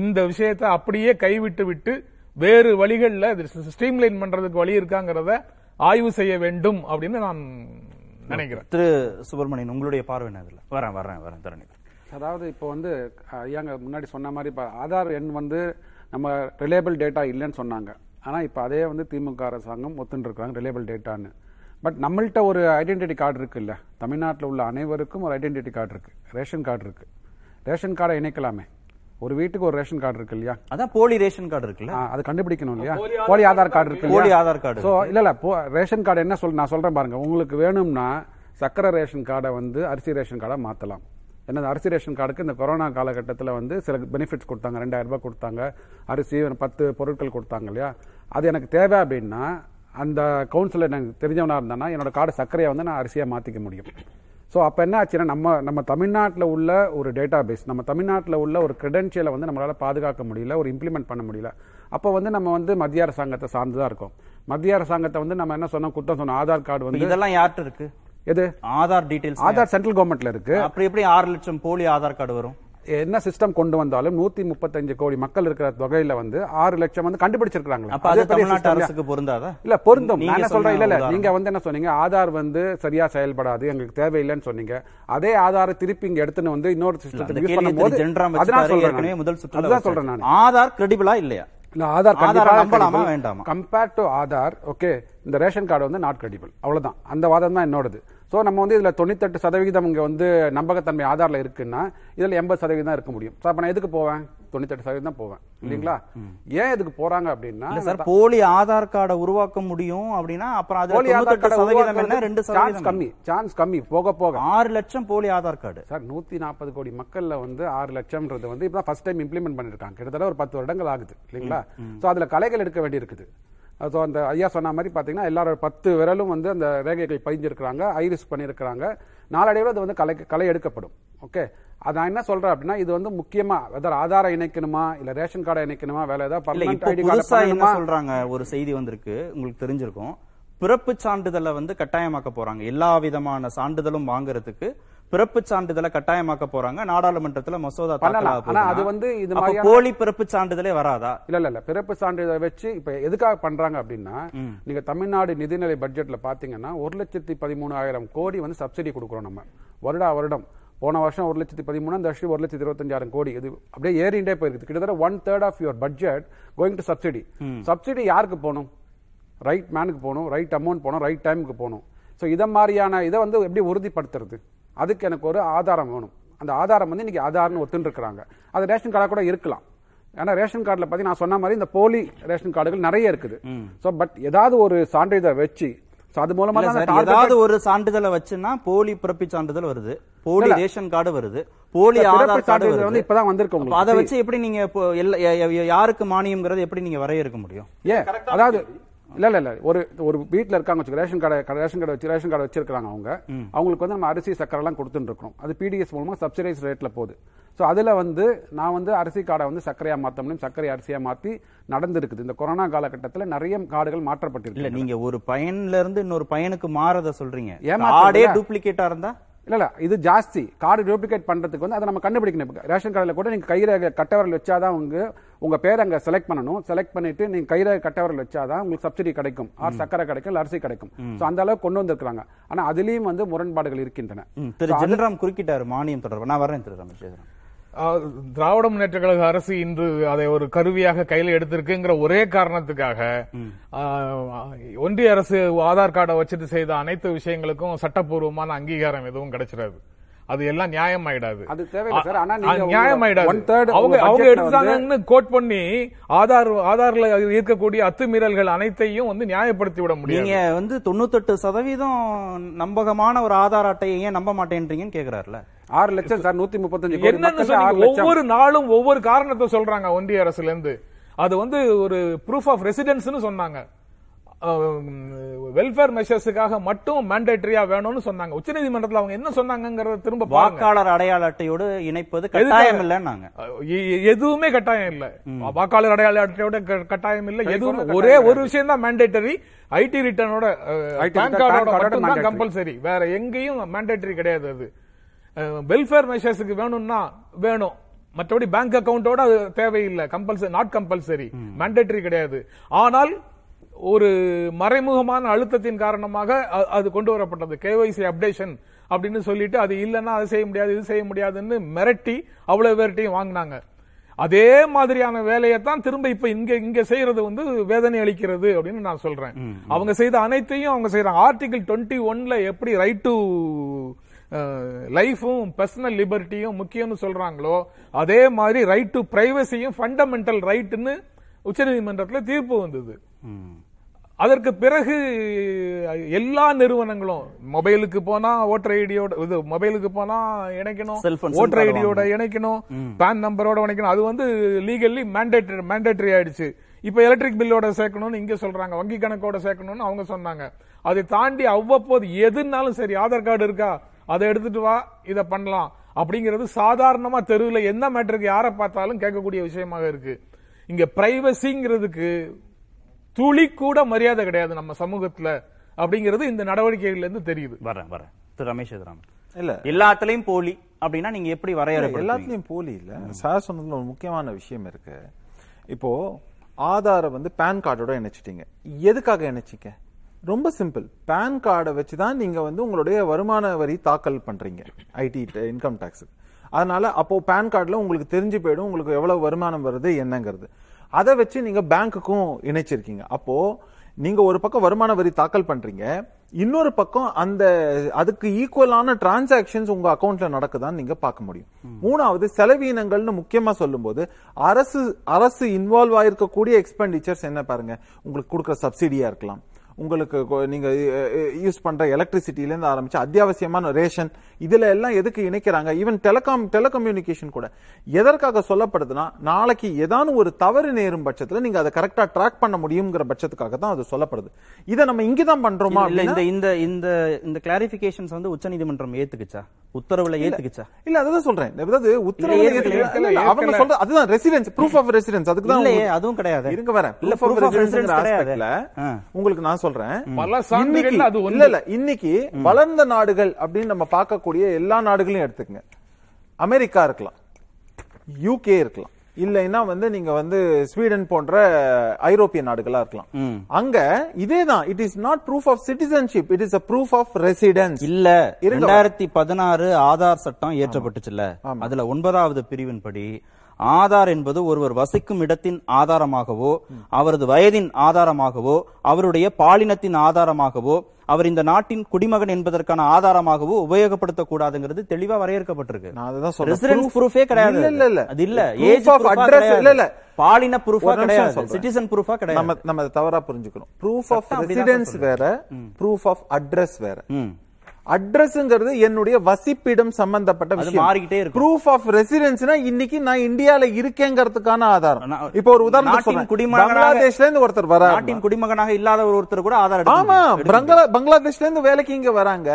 இந்த விஷயத்தை அப்படியே கைவிட்டு விட்டு வேறு வழிகள்ல ஸ்ட்ரீம்லைன் பண்றதுக்கு வழி இருக்காங்கிறத ஆய்வு செய்ய வேண்டும் அப்படின்னு நான் நினைக்கிறேன். திரு சுப்பிரமணியன் உங்களுடைய பார்வை என்ன இதுல? வரேன் வரேன் வரேன் தரணி அதாவது இப்போ வந்து ஐயாங்க முன்னாடி சொன்ன மாதிரி இப்போ ஆதார் எண் வந்து நம்ம ரிலேபிள் டேட்டா இல்லைன்னு சொன்னாங்க. ஆனால் இப்போ அதே வந்து திமுக அரசாங்கம் ஒத்துன்னு இருக்காங்க ரிலேபிள் டேட்டான்னு பட் நம்மள்ட்ட ஒரு ஐடென்டிட்டி கார்டு இருக்குல்ல. தமிழ்நாட்டில் உள்ள அனைவருக்கும் ஒரு ஐடென்டிட்டி கார்டு இருக்கு. ரேஷன் கார்டு இருக்கு. ரேஷன் கார்டை இணைக்கலாமே. ஒரு வீட்டுக்கு ஒரு ரேஷன் கார்டு இருக்கு இல்லையா? அதான் போலி ரேஷன் கார்டு இருக்குல்ல? அது கண்டுபிடிக்கணும் இல்லையா? போலி ஆதார் கார்டு இருக்கு போலி? ஆதார் கார்டு சோ இல்ல இல்ல ரேஷன் கார்டு என்ன சொல் நான் சொல்றேன் பாருங்க. உங்களுக்கு வேணும்னா சக்கரை ரேஷன் கார்டை வந்து அரிசி ரேஷன் கார்டை மாத்தலாம். என்னது அரிசி ரேஷன் கார்டுக்கு இந்த கொரோனா காலகட்டத்தில் வந்து சில பெனிஃபிட்ஸ் கொடுத்தாங்க. ரெண்டாயிரம் ரூபாய் கொடுத்தாங்க. அரிசி பத்து பொருட்கள் கொடுத்தாங்க இல்லையா? அது எனக்கு தேவை அப்படின்னா அந்த கவுன்சிலர் எனக்கு தெரிஞ்சவனா இருந்தானா என்னோட கார்டு சர்க்கரையை வந்து நான் அரிசியா மாத்திக்க முடியும். ஸோ அப்போ என்ன ஆச்சுன்னா நம்ம நம்ம தமிழ்நாட்டில் உள்ள ஒரு டேட்டா பேஸ் நம்ம தமிழ்நாட்டில் உள்ள ஒரு கிரெடென்ஷியலை வந்து நம்மளால பாதுகாக்க முடியல ஒரு இம்ப்ளிமெண்ட் பண்ண முடியல. அப்போ வந்து நம்ம வந்து மத்திய அரசாங்கத்தை சார்ந்து தான் இருக்கோம். மத்திய அரசாங்கத்தை வந்து நம்ம என்ன சொன்னோம்? குற்றம் சொன்னோம். ஆதார் கார்டு வந்து இதெல்லாம் யார்கிட்ட இருக்கு? எது? ஆதார் டீடைல்ஸ் ஆதார் சென்ட்ரல் கவர்மெண்ட்ல இருக்கு. அப்படி எப்படி ஆறு லட்சம் போலி ஆதார் கார்டு வரும்? என்ன சிஸ்டம் கொண்டு வந்தாலும் நூத்தி முப்பத்தஞ்சு கோடி மக்கள் இருக்கிற தொகையில வந்து ஆறு லட்சம் வந்து அரசுக்கு பொருந்தாதா? இல்ல பொருந்தும். நான் என்ன சொல்றேன் இல்ல. நீங்க வந்து என்ன சொன்னீங்க? ஆதார் வந்து சரியா செயல்படாது எங்களுக்கு தேவையில்லைன்னு சொன்னீங்க. அதே ஆதாரை திருப்பி இங்க எடுத்துன்னு வந்து இன்னொரு சிஸ்டத்துக்கு யூஸ் பண்ணும்போது சொல்றேன் நான். முதல் சொல்றேன் ஆதார் கிரெடிபிளா இல்லையா? இல்ல ஆதார் ஆதாரை நம்பலாமா வேண்டாமா? கம்பேர்ட் டு ஆதார் ஓகே இந்த ரேஷன் கார்டு வந்து நாட் கிரெடிபிள் அவ்வளவுதான். அந்த வாதம் தான் என்னோடது. சோ நம்ம வந்து இதுல தொண்ணூத்தெட்டு சதவிகிதம் இங்க வந்து நம்பகத்தன்மை ஆதார்ல இருக்குன்னா இதுல எண்பது சதவீதம் தான் இருக்க முடியும். சோ அப்ப நான் எதுக்கு போவேன்? தொண்ணூத்தெட்டு சதவீதம் தான் போவேன். இல்லீங்களா? ஏன் இதுக்கு போறாங்க அப்படின்னா சார் போலி ஆதார் கார்டை உருவாக்க முடியும் அப்படின்னா அப்புறம் அது போலி ஆதார் 98 கார்டை சதவீதம் என்ன? ரெண்டு சான்ஸ் சதவீதம் கம்மி சான்ஸ் கம்மி போக போக. ஆறு லட்சம் போலி ஆதார் கார்டு. சார் நூத்தி நாற்பது கோடி மக்கள்ல வந்து ஆறு லட்சம்ன்றது வந்து இப்பதான் ஃபர்ஸ்ட் டைம் இம்ப்ளிமெண்ட் பண்ணிருக்காங்க. கிட்டத்தட்ட ஒரு பத்து வருடங்கள் ஆகுது இல்லைங்களா? சோ அதுல கலைகள் எடுக்க வேண்டி இருக்குது ஸோ அந்த ஐயா சொன்ன மாதிரி பார்த்தீங்கன்னா எல்லாரோட பத்து விரலும் வந்து அந்த ரேகைகள் பதிஞ்சிருக்கிறாங்க ஐரிஸ் பண்ணியிருக்கிறாங்க நாளடைவில் அது வந்து கலை கலை எடுக்கப்படும். ஓகே அது நான் என்ன சொல்றேன் அப்படின்னா இது வந்து முக்கியமா அதாவது ஆதாரம் இணைக்கணுமா இல்ல ரேஷன் கார்டை இணைக்கணுமா வேற ஏதாவது பர்மனன்ட் ஐடி கார்டு சொல்றாங்க ஒரு செய்தி வந்திருக்கு உங்களுக்கு தெரிஞ்சிருக்கும். பிறப்பு சான்றிதழை வந்து கட்டாயமாக்க போறாங்க. எல்லா விதமான சான்றிதழும் வாங்குறதுக்கு பிறப்பு சான்றிதழை கட்டாயமாக்க போறாங்க. நாடாளுமன்றத்துல மசோதா பண்ணலாம். அது வந்து இது மாதிரியான- போலி பிறப்பு சான்றிதழே வராதா? இல்ல இல்ல இல்ல. பிறப்பு சான்றிதழ் வச்சு இப்ப எதுக்காக பண்றாங்க அப்படின்னா நீங்க தமிழ்நாடு நிதிநிலை பட்ஜெட்ல பாத்தீங்கன்னா ஒரு லட்சத்தி பதிமூணாயிரம் கோடி வந்து சப்சிடி கொடுக்குறோம் நம்ம. வருடா வருடம். போன வருஷம் ஒரு லட்சத்தி பதிமூணு இந்த வருஷம் ஒரு லட்சத்தி இருபத்தஞ்சாயிரம் கோடி. இது அப்படியே ஏறிண்டே போயிருக்கு கிட்டத்தட்ட one third of your budget going to subsidy subsidy யாருக்கு போகணும்? ரைட் மேனுக்கு போகணும். ரைட் அமௌண்ட் போகணும். ரைட் டைமுக்கு போகணும். ஸோ இதை மாதிரியான இதை வந்து எப்படி உறுதிப்படுத்துறது? அதுக்கு எனக்கு ஒரு ஆதாரம் வேணும். அந்த ஆதாரம் வந்து இன்னைக்கு ஆதார்னு ஒத்துன்னு அது ரேஷன் கார்டாக கூட இருக்கலாம். ஏன்னா ரேஷன் கார்டில் பத்தி நான் சொன்ன மாதிரி இந்த போலி ரேஷன் கார்டுகள் நிறைய இருக்குது. ஸோ பட் ஏதாவது ஒரு சான்றிதழ் வச்சு சோ அது மூலமா ஏதாவது ஒரு சான்றிதழை வச்சுன்னா போலி பிறப்பு சான்றிதழ் வருது. போலி. ரேஷன் கார்டு வருது. போலி ஆதார் கார்டு வந்து இப்பதான் உங்களுக்கு. அதை வச்சு எப்படி நீங்க யாருக்கு மானியம்ங்கிறது எப்படி நீங்க வரையறுக்க முடியும்? அதாவது இல்ல இல்ல இல்ல. ஒரு ஒரு வீட்ல இருக்காங்க வச்சுக்க ரேஷன் கார்டு ரேஷன் கார்டு வச்சு ரேஷன் கார்டு வச்சிருக்காங்க அவங்க. அவங்களுக்கு வந்து நம்ம அரிசி சக்கரை எல்லாம் கொடுத்துட்டு இருக்கோம் அது பிடிஎஸ் மூலமா சப்சிடைஸ் ரேட்ல போகுது. சோ அதுல வந்து நான் வந்து அரிசி கார்டை வந்து சர்க்கரையா மாத்த முடியும். சர்க்கரை அரிசியா மாத்தி நடந்திருக்குது. இந்த கொரோனா காலகட்டத்துல நிறைய கார்டுகள் இல்ல மாற்றப்பட்டிருக்கு நீங்க ஒரு பையன்ல இருந்து இன்னொரு பையனுக்கு மாறத சொல்றீங்க. ஏமாத்துறது கார்டே இல்ல. டூப்ளிகேட்டா இருந்தா? இல்ல இல்ல. இது ஜாஸ்தி. கார்டு டூப்ளிகேட் பண்றதுக்கு வந்து அதை நம்ம கண்டுபிடிக்கணும். ரேஷன் கார்டுல கூட நீங்க கைரேகை கட்டவரல் வச்சாதான் உங்க உங்க பேர் அங்க செலக்ட் பண்ணணும். செலக்ட் பண்ணிட்டு நீங்க கைரேகை கட்டவரல் வச்சாதான் உங்களுக்கு சப்சிடி கிடைக்கும். ஆர் சக்கரை கிடைக்கும் அரிசி கிடைக்கும். சோ அந்த அளவுக்கு கொண்டு வந்திருக்காங்க ஆனா அதுலயும் வந்து முரண்பாடுகள் இருக்கின்றன. திரு ஜென்ராம் குறுக்கிட்டாரு மானியம் தொடர்பு நான் வரேன் திரு ரமேஷ் திராவிட முன்னேற்ற கழக அரசு இன்று அதை ஒரு கருவியாக கையில் எடுத்திருக்குங்கிற ஒரே காரணத்துக்காக ஆஹ், ஒன்றிய அரசு ஆதார் கார்டை வச்சுட்டு செய்த அனைத்து விஷயங்களுக்கும் சட்டப்பூர்வமான அங்கீகாரம் எதுவும் கிடைச்சிடாது. அது எல்லாம் நியாயம் ஆயிடாது அது தேவையில்லை சார். ஆனா நீங்க நியாயம் உங்க ஆயிடாது one third அவங்க அவங்க எடுத்தாங்கன்னு கோட் பண்ணி ஆதார் ஆதார்ல இருக்கக்கூடிய அத்துமீறல்கள் அனைத்தையும் வந்து நியாயப்படுத்தி விட முடியாது. நீங்க வந்து தொண்ணூத்தெட்டு சதவீதம் நம்பகமான ஒரு ஆதார் அட்டையை ஏன் நம்ப மாட்டேன்றீங்கன்னு கேக்குறாருல. ஆறு லட்சம் சார் நூத்தி முப்பத்தஞ்சு கோடி. என்னன்னு ஒவ்வொரு நாளும் ஒவ்வொரு காரணத்தை சொல்றாங்க ஒன்றிய அரசுல இருந்து அது வந்து ஒரு ப்ரூஃப் ஆஃப் ரெசிடென்ஸ்னு சொன்னாங்க. வெல்ஃபேர் மெஷர்ஸுக்காக மட்டும் மேண்டேட்டரியா வேணும்னு சொன்னாங்க. உச்சநீதிமன்றத்துல அவங்க என்ன சொன்னாங்கங்கறத திரும்ப பாருங்க. வாக்காளர் அடையாள அட்டையோடு இணைப்பது கட்டாயம் இல்லைன்னாங்க. எதுவுமே கட்டாயம் இல்ல. வாக்காளர் அடையாள அட்டையோட கட்டாயம் இல்ல. எதுவும் ஒரே ஒரு விஷயம் தான் மேண்டேட்டரி ஐடி ரிட்டர்னோட IT பேன் return, கார்டோட. கம்பல்சரி வேற எங்கேயும் மேண்டேட்டரி கிடையாது அது. வெல்ஃபேர் மெஷர்ஸுக்கு வேணும்னா வேணும். மற்றபடி பேங்க் அக்கவுண்டோட அது தேவையில்லை. கம்பல்சரி நாட் கம்பல்சரி மேண்டேட்டரி கிடையாது. ஆனால் ஒரு மறைமுகமான அழுத்தத்தின் காரணமாக அது கொண்டு வரப்பட்டது. கேஒய்சி அப்டேஷன் அப்படின்னு சொல்லிட்டு அது இல்லைன்னா அது செய்ய முடியாது இது செய்ய முடியாதுன்னு மிரட்டி அவ்வளவு பேர்ட்டையும் வாங்கினாங்க. அதே மாதிரியான வேலையை தான் திரும்ப இப்ப இங்க இங்க செய்யறது வந்து வேதனை அளிக்கிறது அப்படின்னு நான் சொல்றேன். அவங்க செய்த அனைத்தையும் அவங்க செய்யறாங்க ஆர்டிகிள் டுவெண்ட்டி ஒன்ல எப்படி ரைட் டு லைஃபும் பர்சனல் லிபர்ட்டியும் முக்கியம்னு சொல்றாங்களோ அதே மாதிரி ரைட் டு பிரைவசியும் ஃபண்டமெண்டல் ரைட்னு உச்சநீதிமன்றத்துல தீர்ப்பு வந்தது. அதற்கு பிறகு எல்லா நிறுவனங்களும் மொபைலுக்கு போனா ஓட்டர் ஐடியோட இது மொபைலுக்கு போனா இணைக்கணும் ஓட்டர் ஐடியோட. இணைக்கணும் பேன் நம்பரோட இணைக்கணும். அது வந்து லீகல்லி மேண்டேட்டரி மேண்டேட்டரி ஆயிடுச்சு. இப்ப எலக்ட்ரிக் பில்லோட சேர்க்கணும்னு இங்க சொல்றாங்க. வங்கி கணக்கோட சேர்க்கணும்னு அவங்க சொன்னாங்க. அதை தாண்டி அவ்வப்போது எதுனாலும் சரி ஆதார் கார்டு இருக்கா? அதை எடுத்துட்டு வா இதை பண்ணலாம். அப்படிங்கிறது சாதாரணமா தெருவில் எந்த மேட்டருக்கு யாரை பார்த்தாலும் கேட்கக்கூடிய விஷயமாக இருக்கு. இங்க பிரைவசிங்கிறதுக்கு துளி கூட மரியாதை கிடையாது நம்ம சமூகத்துல அப்படிங்கிறது இந்த நடவடிக்கைகள்ல இருந்து தெரியுது. வரேன் வரேன் திரு ரமேஷ் எதிராமன். இல்ல. எல்லாத்துலயும் போலி அப்படின்னா நீங்க எப்படி வரையறுப்பீங்க எல்லாத்துலயும் போலி இல்ல. சார் சொன்னதுல ஒரு முக்கியமான விஷயம் இருக்கு. இப்போ ஆதாரை வந்து பேன் கார்டோட இணைச்சிட்டீங்க. எதுக்காக இணைச்சிக்க ரொம்ப சிம்பிள். பேன் கார்டை வச்சு தான் நீங்க வந்து உங்களுடைய வருமான வரி தாக்கல் பண்றீங்க. IT income tax. அதனால அப்போ பேன் கார்டுல உங்களுக்கு தெரிஞ்சு போயிடும் உங்களுக்கு எவ்வளவு வருமானம் வருது என்னங்கிறது. அதை வச்சு நீங்க பேங்க்குக்கும் இணைச்சிருக்கீங்க. அப்போ நீங்க ஒரு பக்கம் வருமான வரி தாக்கல் பண்றீங்க இன்னொரு பக்கம் அந்த அதுக்கு ஈக்குவலான டிரான்சாக்ஷன்ஸ் உங்க அக்கவுண்ட்ல நடக்குதான்னு நீங்க பார்க்க முடியும். மூணாவது செலவீனங்கள்னு முக்கியமா சொல்லும்போது அரசு அரசு இன்வால்வ் ஆயிருக்கக்கூடிய எக்ஸ்பெண்டிச்சர்ஸ் என்ன பாருங்க உங்களுக்கு கொடுக்குற சப்சிடியா இருக்கலாம். உங்களுக்கு கொ- நீங்க யூஸ் பண்ற எலக்ட்ரிசிட்டில இருந்து ஆரம்பிச்சு அத்தியாவசியமான ரேஷன் இதுல எல்லாம் எதுக்கு இணைக்கிறாங்க? ஈவன் டெலிகாம் டெலிகம்யூனிகேஷன் கூட. எதற்காக சொல்லப்படுதுன்னா நாளைக்கு ஏதானும் ஒரு தவறு நேரும் பட்சத்துல நீங்க அதை கரெக்டா ட்ராக் பண்ண முடியுங்கிற பட்சத்துக்காக தான் அது சொல்லப்படுது. இதை நம்ம இங்க தான் பண்றோமா இல்ல இந்த இந்த இந்த இந்த கிளாரிபிகேஷன்ஸ் வந்து உச்சநீதிமன்றம் ஏத்துக்குச்சா? உத்தரவுல ஏத்துக்குச்சா? இல்ல அதுதான் சொல்றேன். அதாவது உத்தரவு ஏற்கல, ஏற்கல, அவங்க. சொல்றது அதுதான் ரெசிடென்ஸ் ப்ரூஃப் ஆஃப் ரெசிடென்ஸ் அதுக்கு தான் அதுவும் கிடையாது. இருங்க வரேன். இல்ல கிடையாது. உங்களுக்கு நான் சொல்றேன். பல சான்றுகள்ல இன்னைக்கு- அது ஒன்று. இல்ல இல்ல இன்னைக்கு வளர்ந்த நாடுகள் அப்படின்னு நம்ம பார்க்கக்கூடிய எல்லா நாடுகளையும் எடுத்துக்கங்க. அமெரிக்கா இருக்கலாம். யூகே இருக்கலாம். இல்லைன்னா வந்து நீங்க வந்து ஸ்வீடன் போன்ற ஐரோப்பிய நாடுகளா இருக்கலாம். அங்க இதேதான். It is not proof of citizenship it is a proof of residence இல்ல இருங்க. ரெண்டாயிரத்தி பதினாறு ஆதார் சட்டம் இயற்றப்பட்டுச்சுல்ல. அதுல ஒன்பதாவது பிரிவின்படி ஆதார் என்பது ஒருவர் வசிக்கும் இடத்தின் ஆதாரமாகவோ அவரது வயதின் ஆதாரமாகவோ அவருடைய பாலினத்தின் ஆதாரமாகவோ அவர் இந்த நாட்டின் குடிமகன் என்பதற்கான ஆதாரமாகவோ உபயோகப்படுத்தக்கூடாதுங்கிறது தெளிவா வரையறுக்கப்பட்டிருக்கு நான் அதுதான் சொல்றேன். ரெசிடென்ஸ் ப்ரூஃபே கிடையாது இல்ல, இல்ல. அது இல்ல ஏஜ் address- இல்ல, இல்ல. பாலின ப்ரூஃபா கிடையாது. சிட்டிசன் ப்ரூஃபா கிடையாது நம்ம நம்ம தவறா புரிஞ்சுக்கிறோம் ப்ரூஃப் ஆஃப் ரெசிடென்ஸ். வேற ப்ரூஃப் ஆஃப் அட்ரஸ் வேற. அட்ரஸ்ங்கிறது என்னுடைய வசிப்பிடம் சம்பந்தப்பட்ட விஷயம். மாறிக்கிட்டே இருக்கும். ப்ரூஃப் ஆஃப் ரெசிடென்ஸ்னா இன்னைக்கு நான் இந்தியால இருக்கேங்கிறதுக்கான ஆதாரம். இப்போ ஒரு குடிமகனாக- பங்களாதேஷ்ல இருந்து ஒருத்தர் வராரு நாட்டின் குடிமகனாக இல்லாத ஒரு ஒருத்தர் கூட ஆதார் எடுக்க ஆமா பங்களாதேஷ்ல இருந்து வேலைக்கு இங்க வராங்க.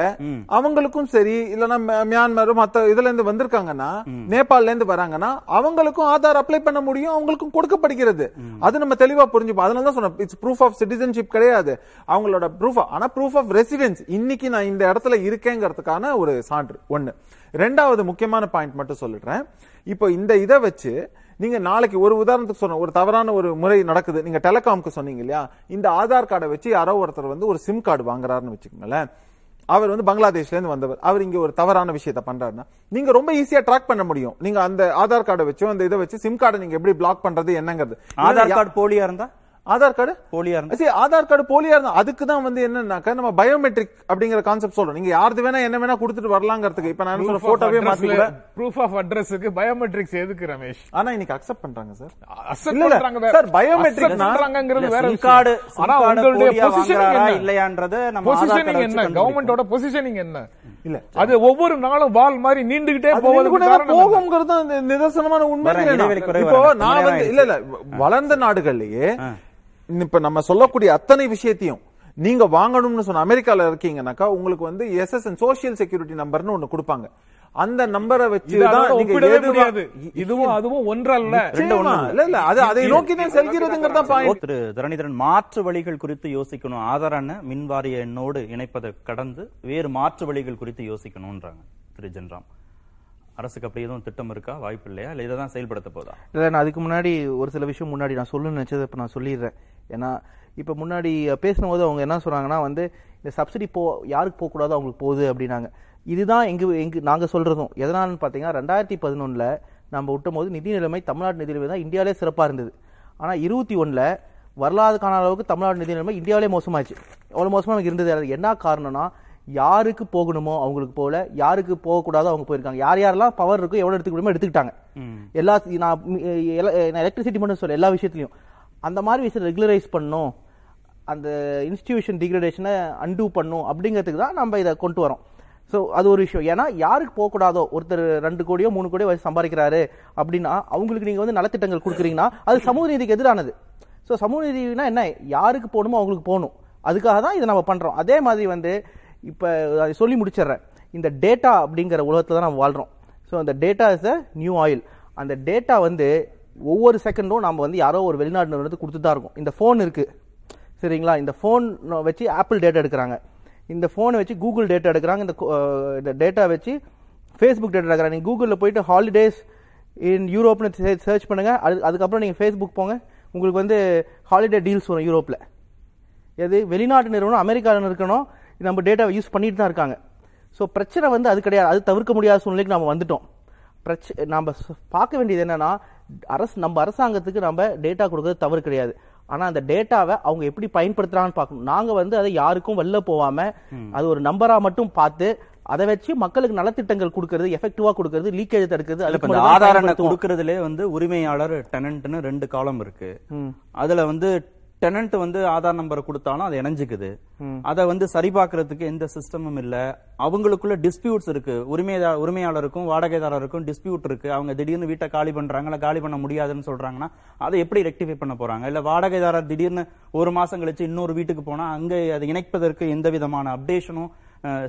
அவங்களுக்கும் சரி இல்லனா மியா- மியான்மர் மத்த இதுல இருந்து வந்திருக்காங்கன்னா நேபாள்ல இருந்து வராங்கன்னா அவங்களுக்கும் ஆதார் அப்ளை பண்ண முடியும் அவங்களுக்கும் கொடுக்கப்படுகிறது. அது நம்ம தெளிவா புரிஞ்சுப்போம். அதனால தான் சொன்னேன் இட்ஸ் ப்ரூஃப் ஆஃப் சிட்டிசன்ஷிப் கிடையாது. அவங்களோட ப்ரூஃப் ஆனா ப்ரூஃப் ஆஃப் ரெசிடென்ஸ் இன்னைக்கு நான் இந்த இடத்துல இருக்கேங்கிறதுக்கான ஒரு சான்று. ஒண்ணு. ரெண்டாவது முக்கியமான பாயிண்ட் மட்டும் சொல்லிடுறேன். இப்போ இந்த இதை வச்சு நீங்க நாளைக்கு ஒரு உதாரணத்துக்கு சொன்ன ஒரு தவறான ஒரு முறை நடக்குது. நீங்க டெலிகாம்க்கு சொன்னீங்க இல்லையா? இந்த ஆதார் கார்டை வச்சு யாரோ ஒருத்தர் வந்து ஒரு சிம் கார்டு வாங்குறாருன்னு வச்சுக்கோங்களேன். அவர் வந்து பங்களாதேஷ்ல இருந்து வந்தவர். அவர் இங்க ஒரு தவறான விஷயத்த பண்றாருன்னா நீங்க ரொம்ப ஈஸியா ட்ராக் பண்ண முடியும். நீங்க அந்த ஆதார் கார்டை வச்சோ அந்த இதை வச்சு சிம் கார்டை நீங்க எப்படி பிளாக் பண்றது என்னங்கிறது. ஆதார் கார்டு போலியா இருந்தா? ஆதார் கார்டு போலியா இருந்தா சரி ஆதார் கார்டு போலியா இருந்தா அதுக்கு தான் வந்து என்னன்னாக்கா நம்ம பயோமெட்ரிக் அப்படிங்கிற கான்செப்ட் சொல்றோம். நீங்க யாருக்கு வேணா என்ன வேணா கொடுத்துட்டு வரலாங்கிறதுக்கு. இப்ப நான் சொல்ற போட்டோவே மாத்தி கூட ப்ரூஃப் ஆஃப் அட்ரஸ்க்கு பயோமெட்ரிக்ஸ் எதுக்கு ரமேஷ்? ஆனா இன்னைக்கு அக்செப்ட் பண்றாங்க சார் இல்ல. பண்றாங்க. சார், னா- பண்றாங்கங்கிறது வேற. கார்டு ஆனா உங்களுடைய வாங்குறாரா என்ன? இல்லையான்றத நம்ம பொசிஷனிங் என்ன? கவர்மெண்டோட பொசிஷனிங் என்ன? இல்ல. அது ஒவ்வொரு நாளும் வால் மாதிரி நீண்டுகிட்டே போவதுக்கு கூட இந்த நிதர்சனமான உண்மை இப்போ. நான் வந்து இல்ல இல்ல. வளர்ந்த நாடுகள்லயே இப்ப நம்ம சொல்லக்கூடிய அத்தனை விஷயத்தையும் நீங்க வாங்கணும்னு சொன்ன அமெரிக்கால இருக்கீங்கன்னாக்கா உங்களுக்கு வந்து எஸ்எஸ்என் சோசியல் செக்யூரிட்டி நம்பர்னு ஒண்ணு கொடுப்பாங்க. அந்த நம்பரை வச்சு முடியாது. இதுவும் அதுவும் ஒன்றல்ல. இல்ல இல்ல அது அதை நோக்கி தான் செல்கிறதுங்கிறது திரு தரணிதரன் மாற்று வழிகள் குறித்து யோசிக்கணும். ஆதார் எண்ண மின் வாரிய எண்ணோடு இணைப்பதை கடந்து வேறு மாற்று வழிகள் குறித்து யோசிக்கணும்ன்றாங்க திரு ஜென்ராம். அரசுக்கு அப்படி எதுவும் திட்டம் இருக்கா? வாய்ப்பு இல்லையா? இல்ல இதை தான் செயல்படுத்த போதா? இல்லை நான் அதுக்கு முன்னாடி ஒரு சில விஷயம் முன்னாடி நான் சொல்லணும்னு நினச்சதை இப்போ நான் சொல்லிடுறேன். ஏன்னா இப்போ முன்னாடி பேசும்போது அவங்க என்ன சொன்னாங்கன்னா வந்து இந்த சப்சிடி போ யாருக்கு போகக்கூடாதோ அவங்களுக்கு போகுது அப்படின்னாங்க. இதுதான் எங்க எங்க நாங்கள் சொல்கிறதும் எதனால்னு பார்த்தீங்கன்னா ரெண்டாயிரத்தி பதினொன்றில் நம்ம விட்டும் போது நிதி நிலைமை தமிழ்நாடு நிதி நிலைமை தான் இந்தியாவிலே சிறப்பாக இருந்தது. ஆனால் இருபத்தி ஒன்றில் வரலாறு காண அளவுக்கு தமிழ்நாடு நிதி நிலைமை இந்தியாவிலே மோசமாச்சு அவ்வளோ மோசமாக இருந்தது? அது என்ன காரணம்னா யாருக்கு போகணுமோ அவங்களுக்கு போகல யாருக்கு போகக்கூடாதோ அவங்க போயிருக்காங்க. யார் யாரெல்லாம் பவர் இருக்கோ எவ்வளோ எடுத்துக்க முடியுமோ எடுத்துக்கிட்டாங்க. எல்லா நான் எலக்ட்ரிசிட்டி மட்டும் சொல்ல எல்லா விஷயத்துலையும். அந்த மாதிரி விஷயம் ரெகுலரைஸ் பண்ணும். அந்த இன்ஸ்டிடியூஷன் டிகிரடேஷனை அன்டூ பண்ணும் அப்படிங்கிறதுக்கு தான் நம்ம இதை கொண்டு வரோம். ஸோ அது ஒரு விஷயம். ஏன்னா யாருக்கு போகக்கூடாதோ? ஒருத்தர் ரெண்டு கோடியோ மூணு கோடியோ வயசு சம்பாதிக்கிறாரு அப்படின்னா அவங்களுக்கு நீங்கள் வந்து நலத்திட்டங்கள் கொடுக்குறீங்கன்னா அது சமூக நீதிக்கு எதிரானது. ஸோ சமூக நீதினா என்ன? யாருக்கு போகணுமோ அவங்களுக்கு போகணும். அதுக்காக தான் இதை நம்ம பண்ணுறோம் அதே மாதிரி வந்து இப்போ அதை சொல்லி முடிச்சிடுறேன். இந்த டேட்டா அப்படிங்கிற உலகத்தில் தான் நம்ம வாழ்கிறோம் ஸோ அந்த data is a new oil அந்த டேட்டா வந்து ஒவ்வொரு செகண்டும் நம்ம வந்து யாரோ ஒரு வெளிநாடு நிறுவனத்துக்கு கொடுத்து தான் இருக்கும். இந்த ஃபோன் இருக்குது சரிங்களா? இந்த ஃபோன் வச்சு ஆப்பிள் டேட்டா எடுக்கிறாங்க. இந்த ஃபோனை வச்சு கூகுள் டேட்டா எடுக்கிறாங்க. இந்த இந்த டேட்டா வச்சு ஃபேஸ்புக் டேட்டா எடுக்கிறாங்க. நீங்கள் கூகுளில் போயிட்டு ஹாலிடேஸ் இன் யூரோப்னு சர்ச் பண்ணுங்கள் அது அதுக்கப்புறம் நீங்கள் ஃபேஸ்புக் போங்க. உங்களுக்கு வந்து ஹாலிடே டீல்ஸ் வரும் யூரோப்பில் எது? வெளிநாட்டு நிறுவனம் அமெரிக்காவில் இருக்கணும் நம்ம டேட்டாவை யூஸ் பண்ணிட்டு தான் இருக்காங்க. ஸோ பிரச்சனை வந்து அது கிடையாது. அது தவிர்க்க முடியாத சூழ்நிலைக்கு நம்ம வந்துட்டோம். பிரச்ச நம்ம பார்க்க வேண்டியது என்னென்னா அரசு நம்ம அரசாங்கத்துக்கு நம்ம டேட்டா கொடுக்கறது தவறு கிடையாது. ஆனா அந்த டேட்டாவை அவங்க எப்படி பயன்படுத்துறாங்கன்னு பார்க்கணும். நாங்க வந்து அதை யாருக்கும் வெளில போகாம அது ஒரு நம்பரா மட்டும் பார்த்து அதை வச்சு மக்களுக்கு நலத்திட்டங்கள் கொடுக்கறது எஃபெக்டிவா கொடுக்கறது லீக்கேஜ் தடுக்கிறது இல்ல, அதுக்கு இப்ப இந்த மட்டும் தான் ஆதார் எண்ணை பயன்படுத்துவோம். கொடுக்கறதுலே வந்து உரிமையாளர் டெனன்ட்னு ரெண்டு காலம் இருக்கு. அதுல வந்து டெனன்ட் வந்து ஆதார் நம்பரை கொடுத்தாலும் அது இணைஞ்சுக்குது. அதை வந்து சரிபார்க்கறதுக்கு எந்த சிஸ்டமும் இல்ல. அவங்களுக்குள்ள டிஸ்பியூட்ஸ் இருக்கு. உரிமையா உரிமையாளருக்கும் வாடகைதாரருக்கும் டிஸ்பியூட் இருக்கு. அவங்க திடீர்னு வீட்டை காலி பண்றாங்க இல்ல காலி பண்ண முடியாதுன்னு சொல்றாங்கன்னா அதை எப்படி ரெக்டிஃபை பண்ண போறாங்க? இல்ல வாடகைதாரர் திடீர்னு ஒரு மாசம் கழிச்சு இன்னொரு வீட்டுக்கு போனா அங்க அதை இணைப்பதற்கு எந்த விதமான அப்டேஷனும்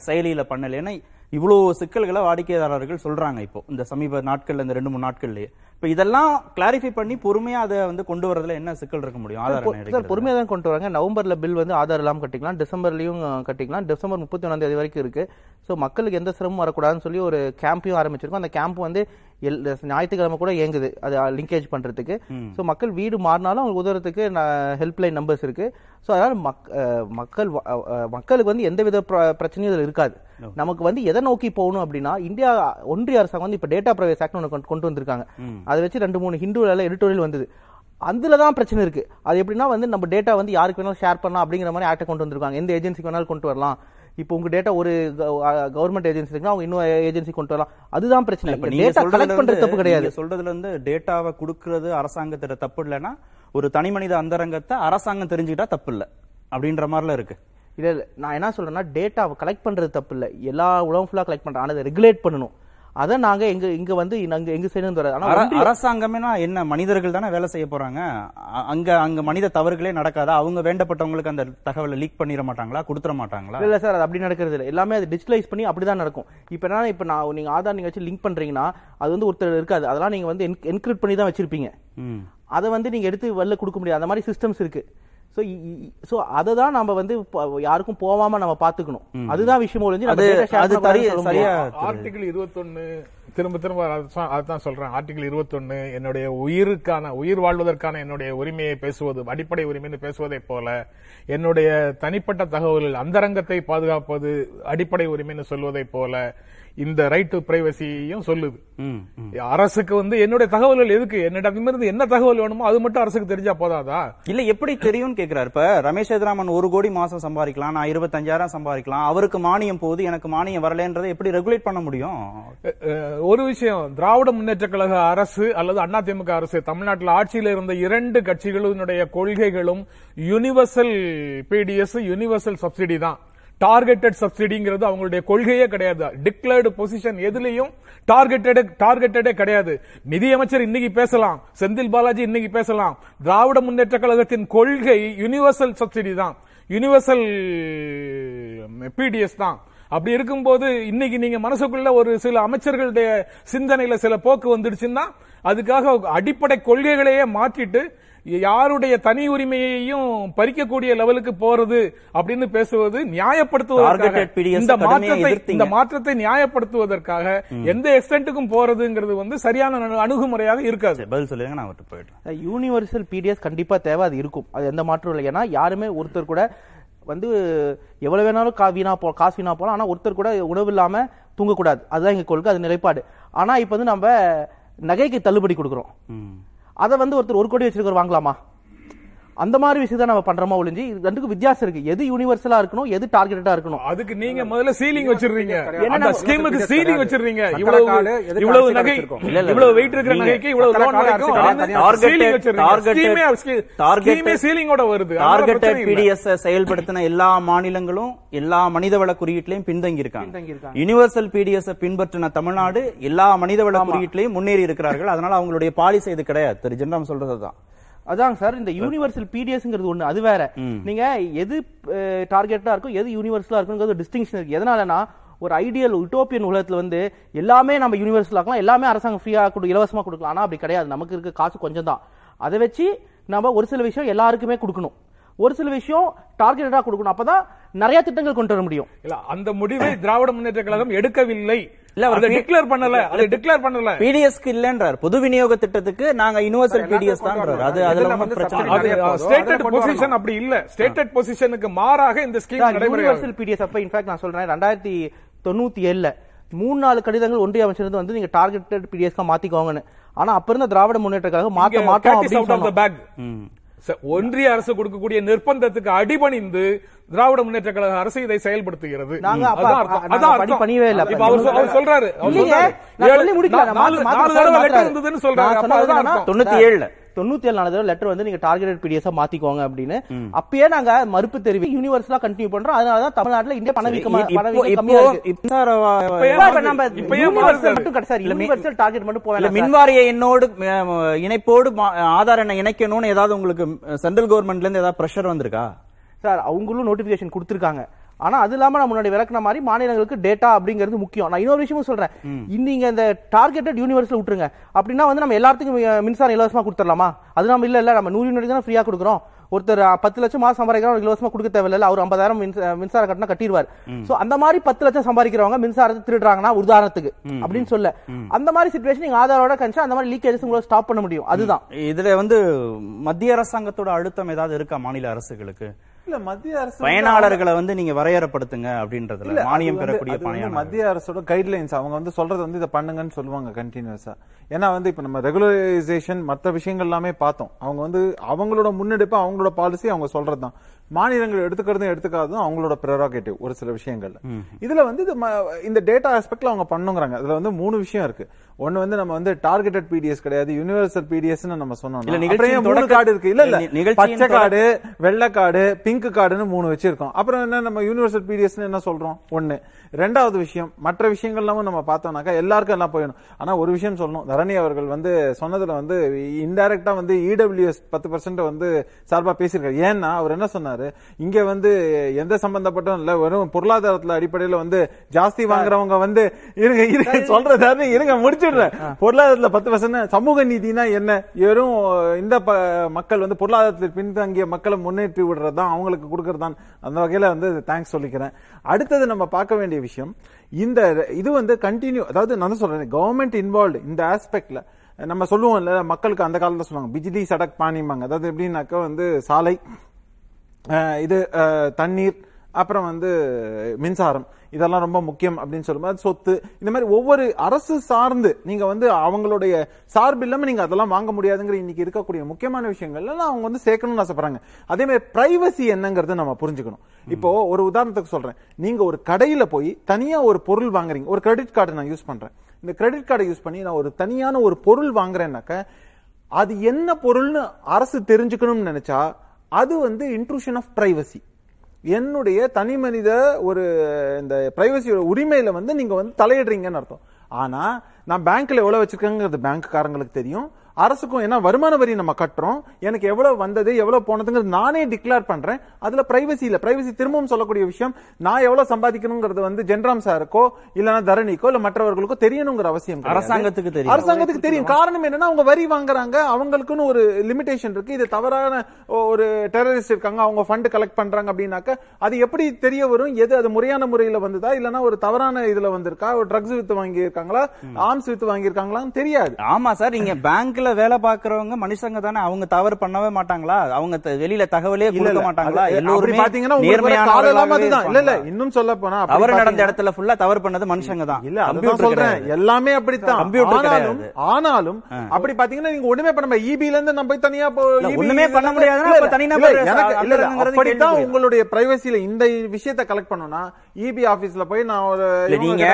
செயலியில பண்ணல. ஏன்னா இவ்வளவு சிக்கல்களை வாடிக்கையாளர்கள் சொல்றாங்க இப்போ இந்த சமீப நாட்கள்ல இந்த ரெண்டு மூணு நாட்கள்லயே. இப்ப இதெல்லாம் கிளாரிஃபை பண்ணி பொறுமையா அதை வந்து கொண்டு வரதுல என்ன சிக்கல் இருக்க முடியும்? ஆதார் சார்? பொறுமையா தான் கொண்டு வராங்க. நவம்பர்ல பில் வந்து ஆதார் இல்லாம கட்டிக்கலாம். டிசம்பர்லயும் கட்டிக்கலாம். டிசம்பர் முப்பத்தி ஒன்றாம் தேதி வரைக்கும் இருக்கு. ஸோ மக்களுக்கு எந்த சிரமமும் வரக்கூடாதுன்னு சொல்லி ஒரு கேம்பையும் ஆரம்பிச்சிருக்கோம். அந்த கேம்ப் வந்து ஞாயிற்றுக்கிழமை கூட இயங்குது. அது லிங்கேஜ் பண்றதுக்கு. ஸோ மக்கள் வீடு மாறினாலும் அவங்களுக்கு உதவுறதுக்கு ஹெல்ப்லைன் நம்பர்ஸ் இருக்கு. ஸோ அதனால மக் மக்கள் மக்களுக்கு வந்து எந்த வித பிர- பிரச்சனையும் இதுல இருக்காது. நமக்கு வந்து எதை நோக்கி போகணும் அப்படின்னா இந்தியா ஒன்றிய அரசாங்கம் வந்து இப்போ டேட்டா பிரைவேஸ் ஆக்ட் ஒன்று கொண்டு- வந்திருக்காங்க. அதை வச்சு ரெண்டு மூணு ஹிந்துல எடிட்டோரியல் வந்தது. அதுல தான் பிரச்சனை இருக்கு. அது எப்படின்னா வந்து நம்ம டேட்டா வந்து யாருக்கு வேணாலும் ஷேர் பண்ணலாம் அப்படிங்கிற மாதிரி ஆக்டை கொண்டு வந்திருக்காங்க. எந்த ஏஜென்சிக்கு வேணாலும் கொண்டு வரலாம். இப்போ உங்க டேட்டா ஒரு கவர்மெண்ட் ஏஜென்சி இருக்குன்னா அவங்க இன்னும் ஏஜென்சி கொண்டு வரலாம். அதுதான் பிரச்சனை. இப்ப டேட்டா கலெக்ட் பண்றது தப்பு கிடையாது. சொல்றதுல இருந்து டேட்டாவை கொடுக்கறது அரசாங்கத்திட்ட தப்பு இல்லைன்னா ஒரு தனி மனித அந்தரங்கத்தை அரசாங்கம் தெரிஞ்சுக்கிட்டா தப்பு இல்ல. அப்படின்ற மாதிரிலாம் இருக்கு. இல்ல நான் என்ன சொல்றேன்னா டேட்டாவை கலெக்ட் பண்றது தப்பு இல்ல. எல்லா உலகம் ஃபுல்லா கலெக்ட் பண்றோம் ஆனா அதை ரெகுலேட் பண்ணணும். அதை நாங்க எங்க இங்க வந்து நாங்க எங்க சைடு வராது அரசாங்கமேனா என்ன? மனிதர்கள் தானே வேலை செய்ய போறாங்க. அங்க அங்க மனித தவறுகளே நடக்காதா? அவங்க வேண்டப்பட்டவங்களுக்கு அந்த தகவலை லீக் பண்ணிட மாட்டாங்களா? கொடுத்துட மாட்டாங்களா? இல்ல சார் அது அப்படி நடக்கிறது இல்ல. எல்லாமே அது டிஜிட்டலைஸ் பண்ணி அப்படிதான் நடக்கும். இப்போ என்ன இப்போ நான் நீங்க ஆதார் நீங்க வச்சு லிங்க் பண்றீங்கன்னா அது வந்து ஒருத்தர் இருக்காது. அதெல்லாம் நீங்க வந்து என்கிரிப்ட் பண்ணி தான் வச்சிருப்பீங்க. அதை வந்து நீங்க எடுத்து வெளில கொடுக்க முடியாது. அந்த மாதிரி சிஸ்டம்ஸ் இருக்கு. ஸோ ஸோ அதை தான் நம்ம வந்து யாருக்கும் போகாம நம்ம பாத்துக்கணும். அதுதான் விஷயம் ஒழிஞ்சு. ஆர்டிகிள் இருபத்தொன்னு திரும்ப திரும்ப அதான் சொல்றேன். ஆர்டிகிள் இருபத்தொன்னு என்னுடைய உயிருக்கான உயிர் வாழ்வதற்கான என்னுடைய உரிமையை பேசுவது அடிப்படை உரிமைன்னு பேசுவதைப் போல என்னுடைய தனிப்பட்ட தகவல்கள் அந்தரங்கத்தை பாதுகாப்பது அடிப்படை உரிமைன்னு சொல்வதைப் போல இந்த ரைட் டு பிரைவசியையும் சொல்லுது. அரசுக்கு வந்து என்னுடைய தகவல்கள் எதுக்கு? என்னிடமிருந்து என்ன தகவல் வேணுமோ அது மட்டும் அரசுக்கு தெரிஞ்சா போதாதா? இல்ல எப்படி தெரியும்னு கேக்குறாரு. இப்ப ரமேஷ் சேதுராமன் ஒரு கோடி மாசம் சம்பாதிக்கலாம் நான் இருபத்தஞ்சாயிரம் சம்பாதிக்கலாம் அவருக்கு மானியம் போகுது எனக்கு மானியம் வரலன்றதை எப்படி ரெகுலேட் பண்ண முடியும்? ஒரு விஷயம் திராவிட முன்னேற்ற கழக அரசு அல்லது அதிமுக அரசு தமிழ்நாட்டில் ஆட்சியில் இருந்த இரண்டு கட்சிகளினுடைய கொள்கைகளும் யூனிவர்சல் பிடிஎஸ் யூனிவர்சல் சப்சிடி தான். டார்கெட்டட் சப்சிடிங்கிறது அவங்களுடைய கொள்கையே கிடையாது. டிக்ளேர்டு பொசிஷன் எதுலையும் டார்கெட்டட் டார்கெட்டடே கிடையாது. நிதியமைச்சர் இன்னைக்கு பேசலாம். செந்தில் பாலாஜி இன்னைக்கு பேசலாம். திராவிட முன்னேற்ற கழகத்தின் கொள்கை யூனிவர்சல் சப்சிடி தான். யூனிவர்சல் பிடிஎஸ் தான். அப்படி இருக்கும்போது இன்னைக்கு நீங்க மனசுக்குள்ள ஒரு சில அமைச்சர்களுடைய சிந்தனையில சில போக்கு வந்துடுச்சுன்னா அதுக்காக அடிப்படை கொள்கைகளையே மாற்றிட்டு யாருடைய தனி உரிமையையும் பறிக்கக்கூடிய லெவலுக்கு போறது அப்படின்னு பேசுவது நியாயப்படுத்துவதற்காக. இந்த மாற்றத்தை. இந்த மாற்றத்தை நியாயப்படுத்துவதற்காக எந்த எக்ஸ்டென்ட்டுக்கும் போறதுங்கிறது வந்து சரியான அணு- அணுகுமுறையாக இருக்காது. பதில் சொல்லுங்க நான் விட்டு போயிட்டேன் யூனிவர்சல் பிடிஎஸ் கண்டிப்பா தேவை அது இருக்கும். அது எந்த மாற்றம் இல்லை. ஏன்னா யாருமே ஒருத்தர் கூட வந்து எவ்வளவு வேணாலும் கா வீணா போ காசு வீணா போகலாம். ஆனா ஒருத்தர் கூட உணவு இல்லாம தூங்கக்கூடாது. அதுதான் எங்க கொள்கை அது நிலைப்பாடு. ஆனா இப்ப வந்து நம்ம நகைக்கு தள்ளுபடி கொடுக்குறோம். அதை வந்து ஒருத்தர் ஒரு கோடி வச்சிருக்கிற வாங்கலாமா? அந்த மாதிரி விஷயத்தை நம்ம பண்றோமா ஒழிஞ்சு இது ரெண்டுக்கும் வித்தியாசம் இருக்கு. எது யூனிவர்சலா இருக்கணும் எது டார்கெட்டடா இருக்கணும்? அதுக்கு நீங்க முதல்ல சீலிங் என்ன அந்த ஸ்கீமுக்கு. சீலிங் சக்கரை இவ்வளவு இவ்வளவு நகை. இவ்வளவு வெயிட் இருக்கிற நகைக்கு இவ்வளவு லோன் scheme- targeted- scheme ஏ ceiling-ஓட வருது. இல்ல. பிடிஎஸ் செயல்படுத்தின எல்லா மாநிலங்களும் எல்லா மனிதவள குறியீட்டிலையும் பின்தங்கி இருக்காங்க. யுனிவர்சல் பிடிஎஸ் பின்பற்றின தமிழ்நாடு எல்லா மனிதவள குறியீட்டிலையும் முன்னேறி இருக்கிறார்கள். அதனால அவங்களுடைய பாலிசி இது கிடையாது. திரு ஜென்ராம் சொல்றதுதான் அதாங்க சார் இந்த யூனிவர்சல் பிடிஎஸ்ங்கிறது ஒண்ணு அது வேற. நீங்க எது டார்கெட்டா இருக்கும் எது யூனிவர்சலா இருக்குங்கிறது டிஸ்டிங்ஷன் இருக்கு. எதனாலனா ஒரு ஐடியல் யூட்டோப்பியன் உலகத்துல வந்து எல்லாமே நம்ம யூனிவர்சல் ஆக்கலாம் எல்லாமே அரசாங்கம் ஃப்ரீயா கொடு இலவசமா கொடுக்கலாம். ஆனா அப்படி கிடையாது. நமக்கு இருக்க காசு கொஞ்சம் தான் அதை வச்சு நம்ம ஒரு சில விஷயம் எல்லாருக்குமே கொடுக்கணும். ஒரு சில விஷயம் டார்கெட்டடா கொடுக்கணும். அப்பதான் நிறைய திட்டங்கள் கொண்டு வர முடியும். இல்ல அந்த முடிவை திராவிட முன்னேற்ற கழகம் எடுக்கவில்லை. இல்ல, அவர் டிக்ளேர் பண்ணல. அதை டிக்ளேர் பண்ணல. பிடிஎஸ்க்கு இல்லன்றார். பொது விநியோக திட்டத்துக்கு நாங்க யுனிவர்சல் பிடிஎஸ் தான் அது அதுல வந்து பிரச்சனை. Stated position. அப்படி இல்ல. ஸ்டேட்டட் பொசிஷனுக்கு மாறாக இந்த ஸ்கீம் நடைமுறை யூனிவர்சல் பிடிஎஸ் அப்ப இன்ஃபேக்ட் நான் சொல்றேன். ரெண்டாயிரத்தி தொண்ணூத்தி ஏழுல மூணு நாலு கடிதங்கள் ஒன்றிய அமைச்சர் வந்து நீங்க டார்கெட்டட் பிடிஎஸ் மாத்திக்கோங்கன்னு. ஆனா அப்ப இருந்த திராவிட முன்னேற்ற கழகம் மாத்த மாட்டோம் ஒன்றிய அரசு கொடுக்கக்கூடிய நிர்பந்தத்துக்கு அடிபணிந்து திராவிட முன்னேற்ற கழக அரசு இதை செயல்படுத்துகிறது. சொல்றாரு. தொண்ணூத்தி ஏழுல தொண்ணூத்தி ஏழு நாலு லெட்டர் வந்து நீங்க டார்கெட்டட் பிடிஎஸ் மாத்திக்கோங்க அப்படின்னு. அப்பயே நாங்க மறுப்பு தெரிவி யூனிவர்சலா கண்டினியூ பண்றோம். அதனாலதான் தமிழ்நாட்டுல இந்தியா பணவீக்கம். மின்வாரிய எண்ணோடு அஹ், இணைப்போடு ஆதார் எண்ணை இணைக்கணும்னு ஏதாவது உங்களுக்கு சென்ட்ரல் கவர்மெண்ட்ல இருந்து ஏதாவது பிரஷர் வந்திருக்கா? சார் அவங்களும் நோட்டிபிகேஷன் கொடுத்திருக்காங்க. ஆனா அது இல்லாம நான் முன்னாடி விளக்குன மாதிரி மாநிலங்களுக்கு டேட்டா அப்படிங்கிறது முக்கியம். நான் இன்னொரு விஷயமும் சொல்றேன். நீங்க இந்த டார்கெட்டட் யூனிவர்ஸ்ல விட்டுருங்க. அப்படின்னா வந்து நம்ம எல்லாத்துக்கும் மின்சாரம் இலவசமா கொடுத்துடலாமா? அது நம்ம இல்ல இல்ல. நம்ம நூறு யூனிட் தான் ஃப்ரீயா கொடுக்குறோம். ஒருத்தர் பத்து லட்சம் மாசம் சம்பாதிக்கிறோம் அவருக்கு இலவசமா கொடுக்க தேவையில்ல. அவர் ஐம்பதாயிரம் மின்ச- மின்சாரம் கட்டினா கட்டிடுவார். சோ அந்த மாதிரி பத்து லட்சம் சம்பாதிக்கிறவங்க மின்சாரத்தை திருடுறாங்கன்னா உதாரணத்துக்கு அப்படின்னு சொல்ல. அந்த மாதிரி சுச்சுவேஷன் நீங்க ஆதாரோட கணிச்சா அந்த மாதிரி லீக்கேஜஸ் உங்களை ஸ்டாப் பண்ண முடியும். அதுதான். இதுல வந்து மத்திய அரசாங்கத்தோட அழுத்தம் ஏதாவது இருக்கா மாநில அரசுகளுக்கு? இல்ல மத்திய அரசு பயனாளர்களை வந்து நீங்க வரையறைப்படுத்துங்க அப்படின்றதுல மானியம் பெறக்கூடிய பயனாளர்கள் மத்திய அரசோட கைட்லைன்ஸ் அவங்க வந்து சொல்றது வந்து இதை பண்ணுங்கன்னு சொல்லுவாங்க கண்டினியூஸா ஏன்னா வந்து இப்ப நம்ம ரெகுலரைசேஷன் மத்த விஷயங்கள் எல்லாமே பார்த்தோம். அவங்க வந்து அவங்களோட முன்னெடுப்பு அவங்களோட பாலிசி அவங்க சொல்றதுதான். மாநிலங்கள் எடுத்துக்கிறதும் எடுத்துக்காததும் அவங்களோட ப்ரெரோகேட்டிவ் ஒரு சில விஷயங்கள்ல. இதுல வந்து இந்த டேட்டா ஆஸ்பெக்ட்ல அவங்க பண்ணுங்கிறாங்க. அதுல வந்து மூணு விஷயம் இருக்கு. ஒன்னு வந்து நம்ம வந்து டார்கெட்டட் பிடிஎஸ் கிடையாது. யூனிவர்சல் பிடிஎஸ் நம்ம சொன்னோம் இல்ல, மூணு கார்டு இருக்கு? இல்ல இல்ல. பச்சை கார்டு வெள்ளை கார்டு பிங்க் கார்டுன்னு மூணு வச்சிருக்கோம். அப்புறம் என்ன நம்ம யூனிவர்சல் பிடிஎஸ் என்ன சொல்றோம்? ஒண்ணு. ரெண்டாவது விஷயம் மற்ற விஷயங்கள்லாம் நம்ம பார்த்தோம்னாக்கா எல்லாருக்கும் எல்லாம் போயிடும். ஆனா ஒரு விஷயம் சொல்லணும். தரணி அவர்கள் வந்து சொன்னதுல வந்து இன்டைரக்டா வந்து இடபிள்யூஎஸ் பத்து பர்சன்ட் வந்து சார்பா பேசியிருக்காரு. ஏன்னா அவர் என்ன சொன்னாரு? இங்க வந்து எந்த சம்பந்தப்பட்டும் இல்ல. வெறும் பொருளாதாரத்துல அடிப்படையில வந்து ஜாஸ்தி வாங்குறவங்க வந்து இருங்க இருங்க சொல்றதாரு இருங்க முடிச்சிடுறேன் பொருளாதாரத்துல பத்து பர்சன்ட் சமூக நீதினா என்ன? வெறும் இந்த மக்கள் வந்து பொருளாதாரத்தில் பின்தங்கிய மக்களை முன்னேற்றி விடுறதுதான் அவங்களுக்கு கொடுக்கறதுதான். அந்த வகையில வந்து தேங்க்ஸ் சொல்லிக்கிறேன். அடுத்தது நம்ம பார்க்க வேண்டிய விஷயம் இந்த இது வந்து கண்டினியூ அதாவது நான் சொல்றேன் கவர்மெண்ட் இன்வால்வ்டு இந்த ஆஸ்பெக்ட்ல நம்ம சொல்லுவோம்ல மக்களுக்கு அந்த காலத்துல சொல்லுவாங்க பிஜிலி சடக் பானிம்பாங்க அதாவது எப்படின்னாக்கா வந்து சாலை இது தண்ணீர் அப்புறம் வந்து மின்சாரம். இதெல்லாம் ரொம்ப முக்கியம் அப்படின்னு சொல்லும்போது சொத்து. இந்த மாதிரி ஒவ்வொரு அரசு சார்ந்து நீங்க வந்து அவங்களுடைய சார்பு இல்லாம நீங்க அதெல்லாம் வாங்க முடியாதுங்கிற இன்னைக்கு இருக்கக்கூடிய முக்கியமான விஷயங்கள்லாம் அவங்க வந்து சேர்க்கணும்னு ஆசைப்படுறாங்க. அதே மாதிரி பிரைவசி என்னங்கிறத நம்ம புரிஞ்சுக்கணும். இப்போ ஒரு உதாரணத்துக்கு சொல்றேன். நீங்க ஒரு கடையில போய் தனியா ஒரு பொருள் வாங்குறீங்க. ஒரு கிரெடிட் கார்டு நான் யூஸ் பண்றேன். இந்த கிரெடிட் கார்டை யூஸ் பண்ணி நான் ஒரு தனியான ஒரு பொருள் வாங்குறேன்னாக்க அது என்ன பொருள்னு அரசு தெரிஞ்சுக்கணும்னு நினைச்சா அது வந்து இன்ட்ரூஷன் ஆஃப் பிரைவசி என்னுடைய தனி மனித ஒரு இந்த பிரைவசியோட உரிமையில வந்து நீங்க வந்து தலையிடுறீங்கன்னு அர்த்தம். ஆனா நான் பேங்க்ல எவ்வளவு வச்சிருக்கேங்கிறது பேங்க்காரங்களுக்கு தெரியும். அரசுக்கும் ஏன்னா வருமான வரி நம்ம கட்டுறோம். எனக்கு எவ்வளவு வந்தது எவ்வளவு போனதுங்கிறது நானே டிக்ளேர் பண்றேன். அதுல பிரைவசி இல்ல. பிரைவசி திரும்பவும் சொல்லக்கூடிய விஷயம் நான் எவ்வளவு சம்பாதிக்கணுங்கிறது வந்து ஜென்ராம் சாருக்கோ இல்லனா தரணிக்கோ இல்ல மற்றவர்களுக்கோ தெரியணுங்கிற அவசியம். அரசாங்கத்துக்கு தெரியும். அரசாங்கத்துக்கு தெரியும். காரணம் என்னன்னா அவங்க வரி வாங்குறாங்க. அவங்களுக்குன்னு ஒரு லிமிடேஷன் இருக்கு. இது தவறான ஒரு டெரரிஸ்ட் இருக்காங்க. அவங்க ஃபண்ட் கலெக்ட் பண்றாங்க அப்படின்னாக்க அது எப்படி தெரிய வரும்? எது அது முறையான முறையில வந்ததா? இல்லனா ஒரு தவறான இதுல வந்திருக்கா? ஒரு ட்ரக்ஸ் வித்து வாங்கி இருக்காங்களா ஆர்ம்ஸ் வித்து வாங்கி இருக்காங்களான்னு தெரியாது. ஆமா சார். நீங்க பேங்க்ல வேலை பாக்குறவங்க மனுஷங்க தானே அவங்க தவறு பண்ணவே மாட்டாங்களா அவங்க வெளியில தகவலே இல்ல, கொடுக்க. மாட்டாங்களா எல்லோருமே பாத்தீங்கன்னா. இல்ல இல்ல இன்னும் சொல்ல போனா தவறு நடந்த இடத்துல ஃபுல்லா தவறு பண்ணது மனுஷங்க தான் இல்ல அதுதான் கம்ப்யூட்டர் சொல்றேன். எல்லாமே அப்படித்தான் கம்ப்யூட்டர் ஆனாலும். ஆனாலும் அப்படி பாத்தீங்கன்னா நீங்க ஒண்ணுமே பண்ண முடியாது EB ல இருந்து நம்ம போய் தனியா EB ஒண்ணுமே பண்ண தனிநபர் அக்கறைங்கிறது அப்படித்தான். உங்களுடைய பிரைவசில இந்த விஷயத்தை கலெக்ட் பண்ணணும்னா இபி ஆபீஸ்ல போய் நான் ஒரு நீங்க-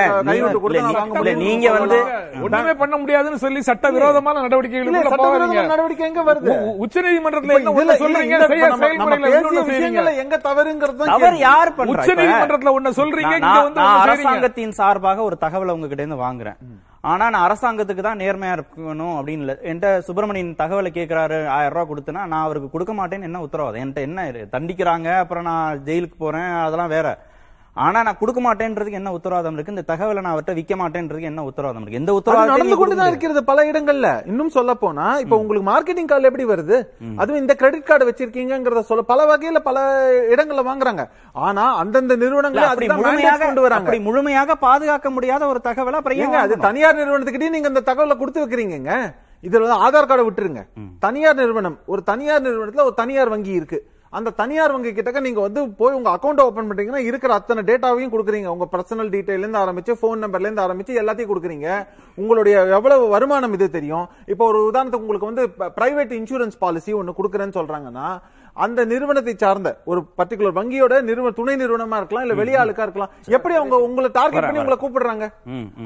நீங்க- வந்து-. ஒண்ணுமே பண்ண முடியாதுன்னு சொல்லி சட்ட விரோதமான இல்ல, போகாதீங்க நடவடிக்கை எங்க வருது? உச்ச நீதிமன்றத்துல என்ன சொல்றீங்க? விஷயங்கள்ல எங்க தவறுங்கிறது தவறு. யார் பண்றா உச்ச? நீதிமன்றத்துல ஒண்ணு சொல்றீங்க இங்க வந்து செய்றீங்க. அரசாங்கத்தின் சார்பாக ஒரு தகவல் உங்ககிட்ட இருந்து வாங்குறேன். ஆனா நான் அரசாங்கத்துக்கு தான் நேர்மையா இருக்கணும் அப்படின்னு இல்ல. என்கிட்ட சுப்பிரமணியன் தகவலை கேட்கிறாரு ஆயிரம் ரூபாய் கொடுத்தனா நான் அவருக்கு கொடுக்க மாட்டேன்னு என்ன உத்தரவாதம்? என்கிட்ட என்ன தண்டிக்கிறாங்க அப்புறம் நான் ஜெயிலுக்கு போறேன் அதெல்லாம் வேற. ஆனா நான் கொடுக்க மாட்டேன்றதுக்கு என்ன உத்தரவாதம் இருக்கு? இந்த தகவலை நான் அவர்கிட்ட விற்க மாட்டேன்றதுக்கு என்ன உத்தரவாதம் இருக்கு? எந்த உத்தரவாதம் நடந்து கொண்டுதான் இருக்கிறது பல இடங்கள்ல. இன்னும் சொல்ல போனா இப்ப உங்களுக்கு மார்க்கெட்டிங் கால் எப்படி வருது? அதுவும் இந்த கிரெடிட் கார்டு வச்சிருக்கீங்கங்கறத சொல்ல பல வகையில பல இடங்கள்ல வாங்குறாங்க. ஆனா அந்தந்த நிறுவனங்களே அப்படி முழுமையாக கொண்டு வராங்க. அப்படி முழுமையாக பாதுகாக்க முடியாத ஒரு தகவலை அப்புறம் அது? தனியார் நிறுவனத்துக்கிட்டே நீங்க அந்த தகவலை கொடுத்து வைக்கிறீங்கங்க. இதுல வந்து ஆதார் கார்டை விட்டுருங்க. தனியார் நிறுவனம் ஒரு தனியார் நிறுவனத்துல ஒரு தனியார் வங்கி இருக்கு. அந்த தனியார் வங்கி கிட்டக்க நீங்க வந்து போய் உங்க அக்கௌண்ட் ஓபன் பண்றீங்கன்னா இருக்கிற அத்தனை டேட்டாவையும் கொடுக்குறீங்க. உங்க பர்சனல் டீடைல இருந்து ஆரம்பிச்சு போன் நம்பர்ல இருந்து ஆரம்பிச்சு எல்லாத்தையும் கொடுக்குறீங்க. உங்களுடைய எவ்வளவு வருமானம் இது தெரியும்? இப்போ ஒரு உதாரணத்துக்கு உங்களுக்கு வந்து பிரைவேட் இன்சூரன்ஸ் பாலிசி ஒன்னு கொடுக்குறேன்னு சொல்றாங்கன்னா அந்த நிறுவனத்தை சார்ந்த ஒரு பர்டிகுலர் வங்கியோட நிறுவன துணை நிறுவனமா இருக்கலாம் இல்ல வெளியாளுக்கா இருக்கலாம். எப்படி அவங்க உங்களை டார்கெட் பண்ணி உங்களை கூப்பிடுறாங்க?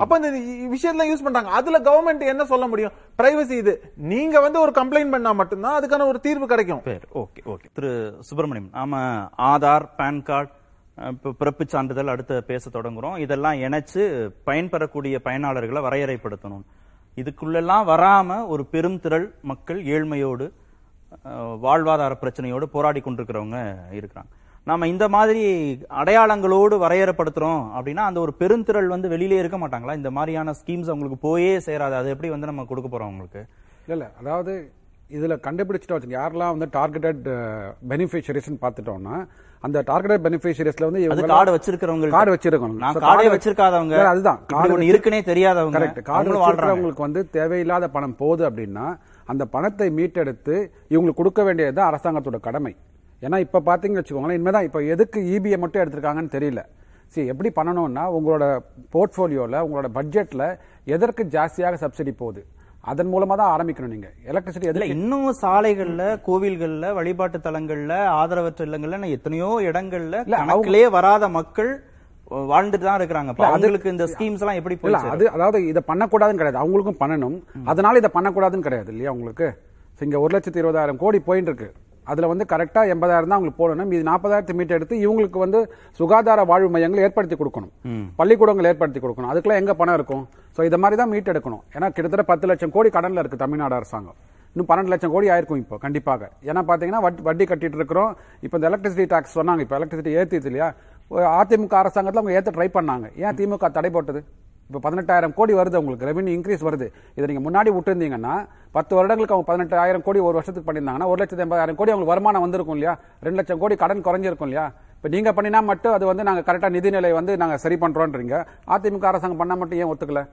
அப்ப இந்த விஷயத்துல யூஸ் பண்றாங்க. அதுல கவர்மெண்ட் என்ன சொல்ல முடியும்? பிரைவசி இது. நீங்க வந்து ஒரு கம்ப்ளைண்ட் பண்ணா மட்டும்தான் அதுக்கான ஒரு தீர்வு கிடைக்கும். Okay okay. திரு சுப்பிரமணியம் நாம ஆதார் பேன் கார்டு இப்போ பிறப்புச் சான்றிதழ் அடுத்து பேச தொடங்குறோம். இதெல்லாம் இணைச்சு பயன்பெறக்கூடிய பயனாளர்களை வரையறைப்படுத்தணும். இதுக்குள்ளெல்லாம் வராம ஒரு பெரும் திரள் மக்கள் ஏழ்மையோடு வாழ்வாதார பிரச்சனையோடு போராடி கொண்டிருக்கிறவங்க இருக்கிறாங்க. நாம இந்த மாதிரி அடையாளங்களோடு வரையறைப்படுத்துறோம் அப்படின்னா அந்த ஒரு பெருந்திரள் வந்து வெளியிலே இருக்க மாட்டாங்களா? இந்த மாதிரியான ஸ்கீம்ஸ் அவங்களுக்கு போயே சேராது. அது எப்படி வந்து நம்ம கொடுக்க போறோம் அவங்களுக்கு? இல்ல இல்ல. அதாவது இதுல கண்டுபிடிச்சிட்டோம் வச்சுங்க யாரெல்லாம் வந்து டார்கெட்டட் பெனிஃபிஷரிஸ் பார்த்துட்டோம்னா அந்த டார்கெட்டட் பெனிஃபிஷரிஸ்ல வந்து அது கார்டு வச்சிருக்கிறவங்க கார்டு வச்சிருக்கணும். நான் கார்டே வச்சிருக்காதவங்க. அதுதான். கார்டு இருக்குனே தெரியாதவங்க. கரெக்ட் கார்டு வச்சிருக்கிறவங்களுக்கு வந்து தேவையில்லாத பணம் போகுது அப்படின்னா அந்த பணத்தை மீட்டெடுத்து இவங்களுக்கு கொடுக்க வேண்டியது அரசாங்கத்தோட கடமை. ஏன்னா இப்ப பாத்தீங்கன்னு வச்சுக்கோங்களேன் இனிமேதான் இப்ப எதுக்கு இபிஐ மட்டும் எடுத்திருக்காங்கன்னு தெரியல. சரி எப்படி பண்ணணும்னா உங்களோட போர்ட்ஃபோலியோல உங்களோட பட்ஜெட்ல எதற்கு ஜாஸ்தியாக சப்சிடி போகுது? அதன் மூலமா தான் ஆரம்பிக்கணும் நீங்க. எலக்ட்ரிசிட்டி இல்ல எதுக்கு? இன்னும் சாலைகள்ல கோவில்கள்ல வழிபாட்டு தலங்கள்ல ஆதரவற்ற இல்லங்கள்ல எத்தனையோ இடங்கள்ல கணக்கிலே வராத மக்கள் வாழ்ந்துட்டு தான் இருக்கிறாங்க. அப்ப இல்ல, அது- அவங்களுக்கு இந்த ஸ்கீம்ஸ் எல்லாம் எப்படி போய் இல்ல அது அதாவது இதை பண்ணக்கூடாதுன்னு கிடையாது. அவங்களுக்கும் பண்ணணும். அதனால இதை பண்ணக்கூடாதுன்னு கிடையாது இல்லையா உங்களுக்கு? இங்க ஒரு லட்சத்தி இருபதாயிரம் கோடி போயிட்டு இருக்கு. அதுல வந்து கரெக்டா எண்பதாயிரம் தான் அவங்களுக்கு போடணும். இது நாற்பதாயிரத்து மீட்டர் எடுத்து இவங்களுக்கு வந்து சுகாதார வாழ்வு மையங்கள் ஏற்படுத்தி கொடுக்கணும். பள்ளிக்கூடங்கள் ஏற்படுத்தி கொடுக்கணும். அதுக்கெல்லாம் எங்க பணம் இருக்கும்? சோ இத மாதிரி தான் மீட் எடுக்கணும். ஏன்னா கிட்டத்தட்ட பத்து லட்சம் கோடி கடன்ல இருக்கு தமிழ்நாடு அரசாங்கம். இன்னும் பன்னெண்டு லட்சம் கோடி ஆயிருக்கும் இப்போ கண்டிப்பாக. ஏன்னா பாத்தீங்கன்னா வட்டி கட்டிட்டு இருக்கிறோம். இப்போ இந்த எலக்ட்ரிசிட்டி டாக்ஸ் சொன்னாங்க. இப்போ எலக்ட்ரிசிட்டி ஏத்திச்சு இல்லையா? அதிமுக அரசாங்கத்தில் அவங்க ஏற்ற ட்ரை பண்ணாங்க. ஏன் திமுக தடை போட்டது? இப்போ பதினெட்டாயிரம் கோடி வருது உங்களுக்கு ரெவன்யூ இன்க்ரீஸ் வருது. இதை நீங்கள் முன்னாடி விட்டுருந்தீங்கன்னா பத்து வருடங்களுக்கு அவங்க பதினெட்டாயிரம் கோடி ஒரு வருஷத்துக்கு பண்ணியிருந்தாங்கன்னா ஒரு லட்சத்து எண்பதாயிரம் கோடி அவங்களுக்கு வருமானம் வந்திருக்கும் இல்லையா? ரெண்டு லட்சம் கோடி கடன் குறைஞ்சிருக்கும் இல்லையா? இப்போ நீங்கள் பண்ணினா மட்டும் அது வந்து நாங்கள் கரெக்டாக நிதிநிலை வந்து நாங்கள் சரி பண்ணுறோன்றீங்க அதிமுக அரசாங்கம் பண்ணால் மட்டும் ஏன் ஒத்துக்கலை?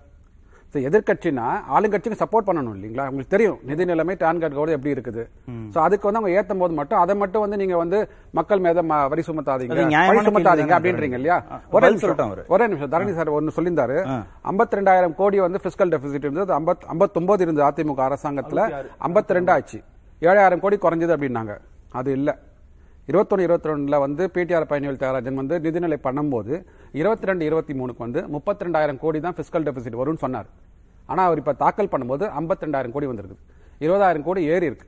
ஸோ எதிர்கட்சினா ஆளுங்கட்சிக்கு சப்போர்ட் பண்ணணும் இல்லைங்களா? உங்களுக்கு தெரியும் நிதி நிலைமை டான்கார்டு கூட எப்படி இருக்குது. ஸோ அதுக்கு வந்து அவங்க ஏத்தும் போது மட்டும் அதை மட்டும் வந்து நீங்க வந்து மக்கள் மேல ம- வரி சுமத்தாதீங்க. வரி சுமத்தாதீங்க அப்படின்றீங்க. இல்லையா? ஒரே நிமிஷம். ஒரே நிமிஷம். தரணி சார் ஒன்னு சொல்லியிருந்தாரு. ஐம்பத்தி ரெண்டாயிரம் கோடி வந்து பிசிக்கல் டெபிசிட் இருந்தது. ஐம்பத் ஐம்பத்தொன்பது இருந்தது அதிமுக அரசாங்கத்துல. ஐம்பத்தி ரெண்டு ஆச்சு. ஏழாயிரம் கோடி குறைஞ்சது அப்படின்னாங்க. அது இல்ல. இருபத்தொன்னு இருபத்தி ரெண்டுல வந்து பிடிஆர் பயணிகள் தியாகராஜன் வந்து நிதிநிலை பண்ணும்போது இருபத்தி ரெண்டு இருபத்தி மூணுக்கு வந்து முப்பத்தி ரெண்டாயிரம் கோடி தான் பிசிக்கல் டெபிசிட் வரும்னு சொன்னார். ஆனா அவர் இப்ப தாக்கல் பண்ணும்போது ஐம்பத்தி ரெண்டாயிரம் கோடி வந்திருக்கு இருபதாயிரம் கோடி ஏறி இருக்கு.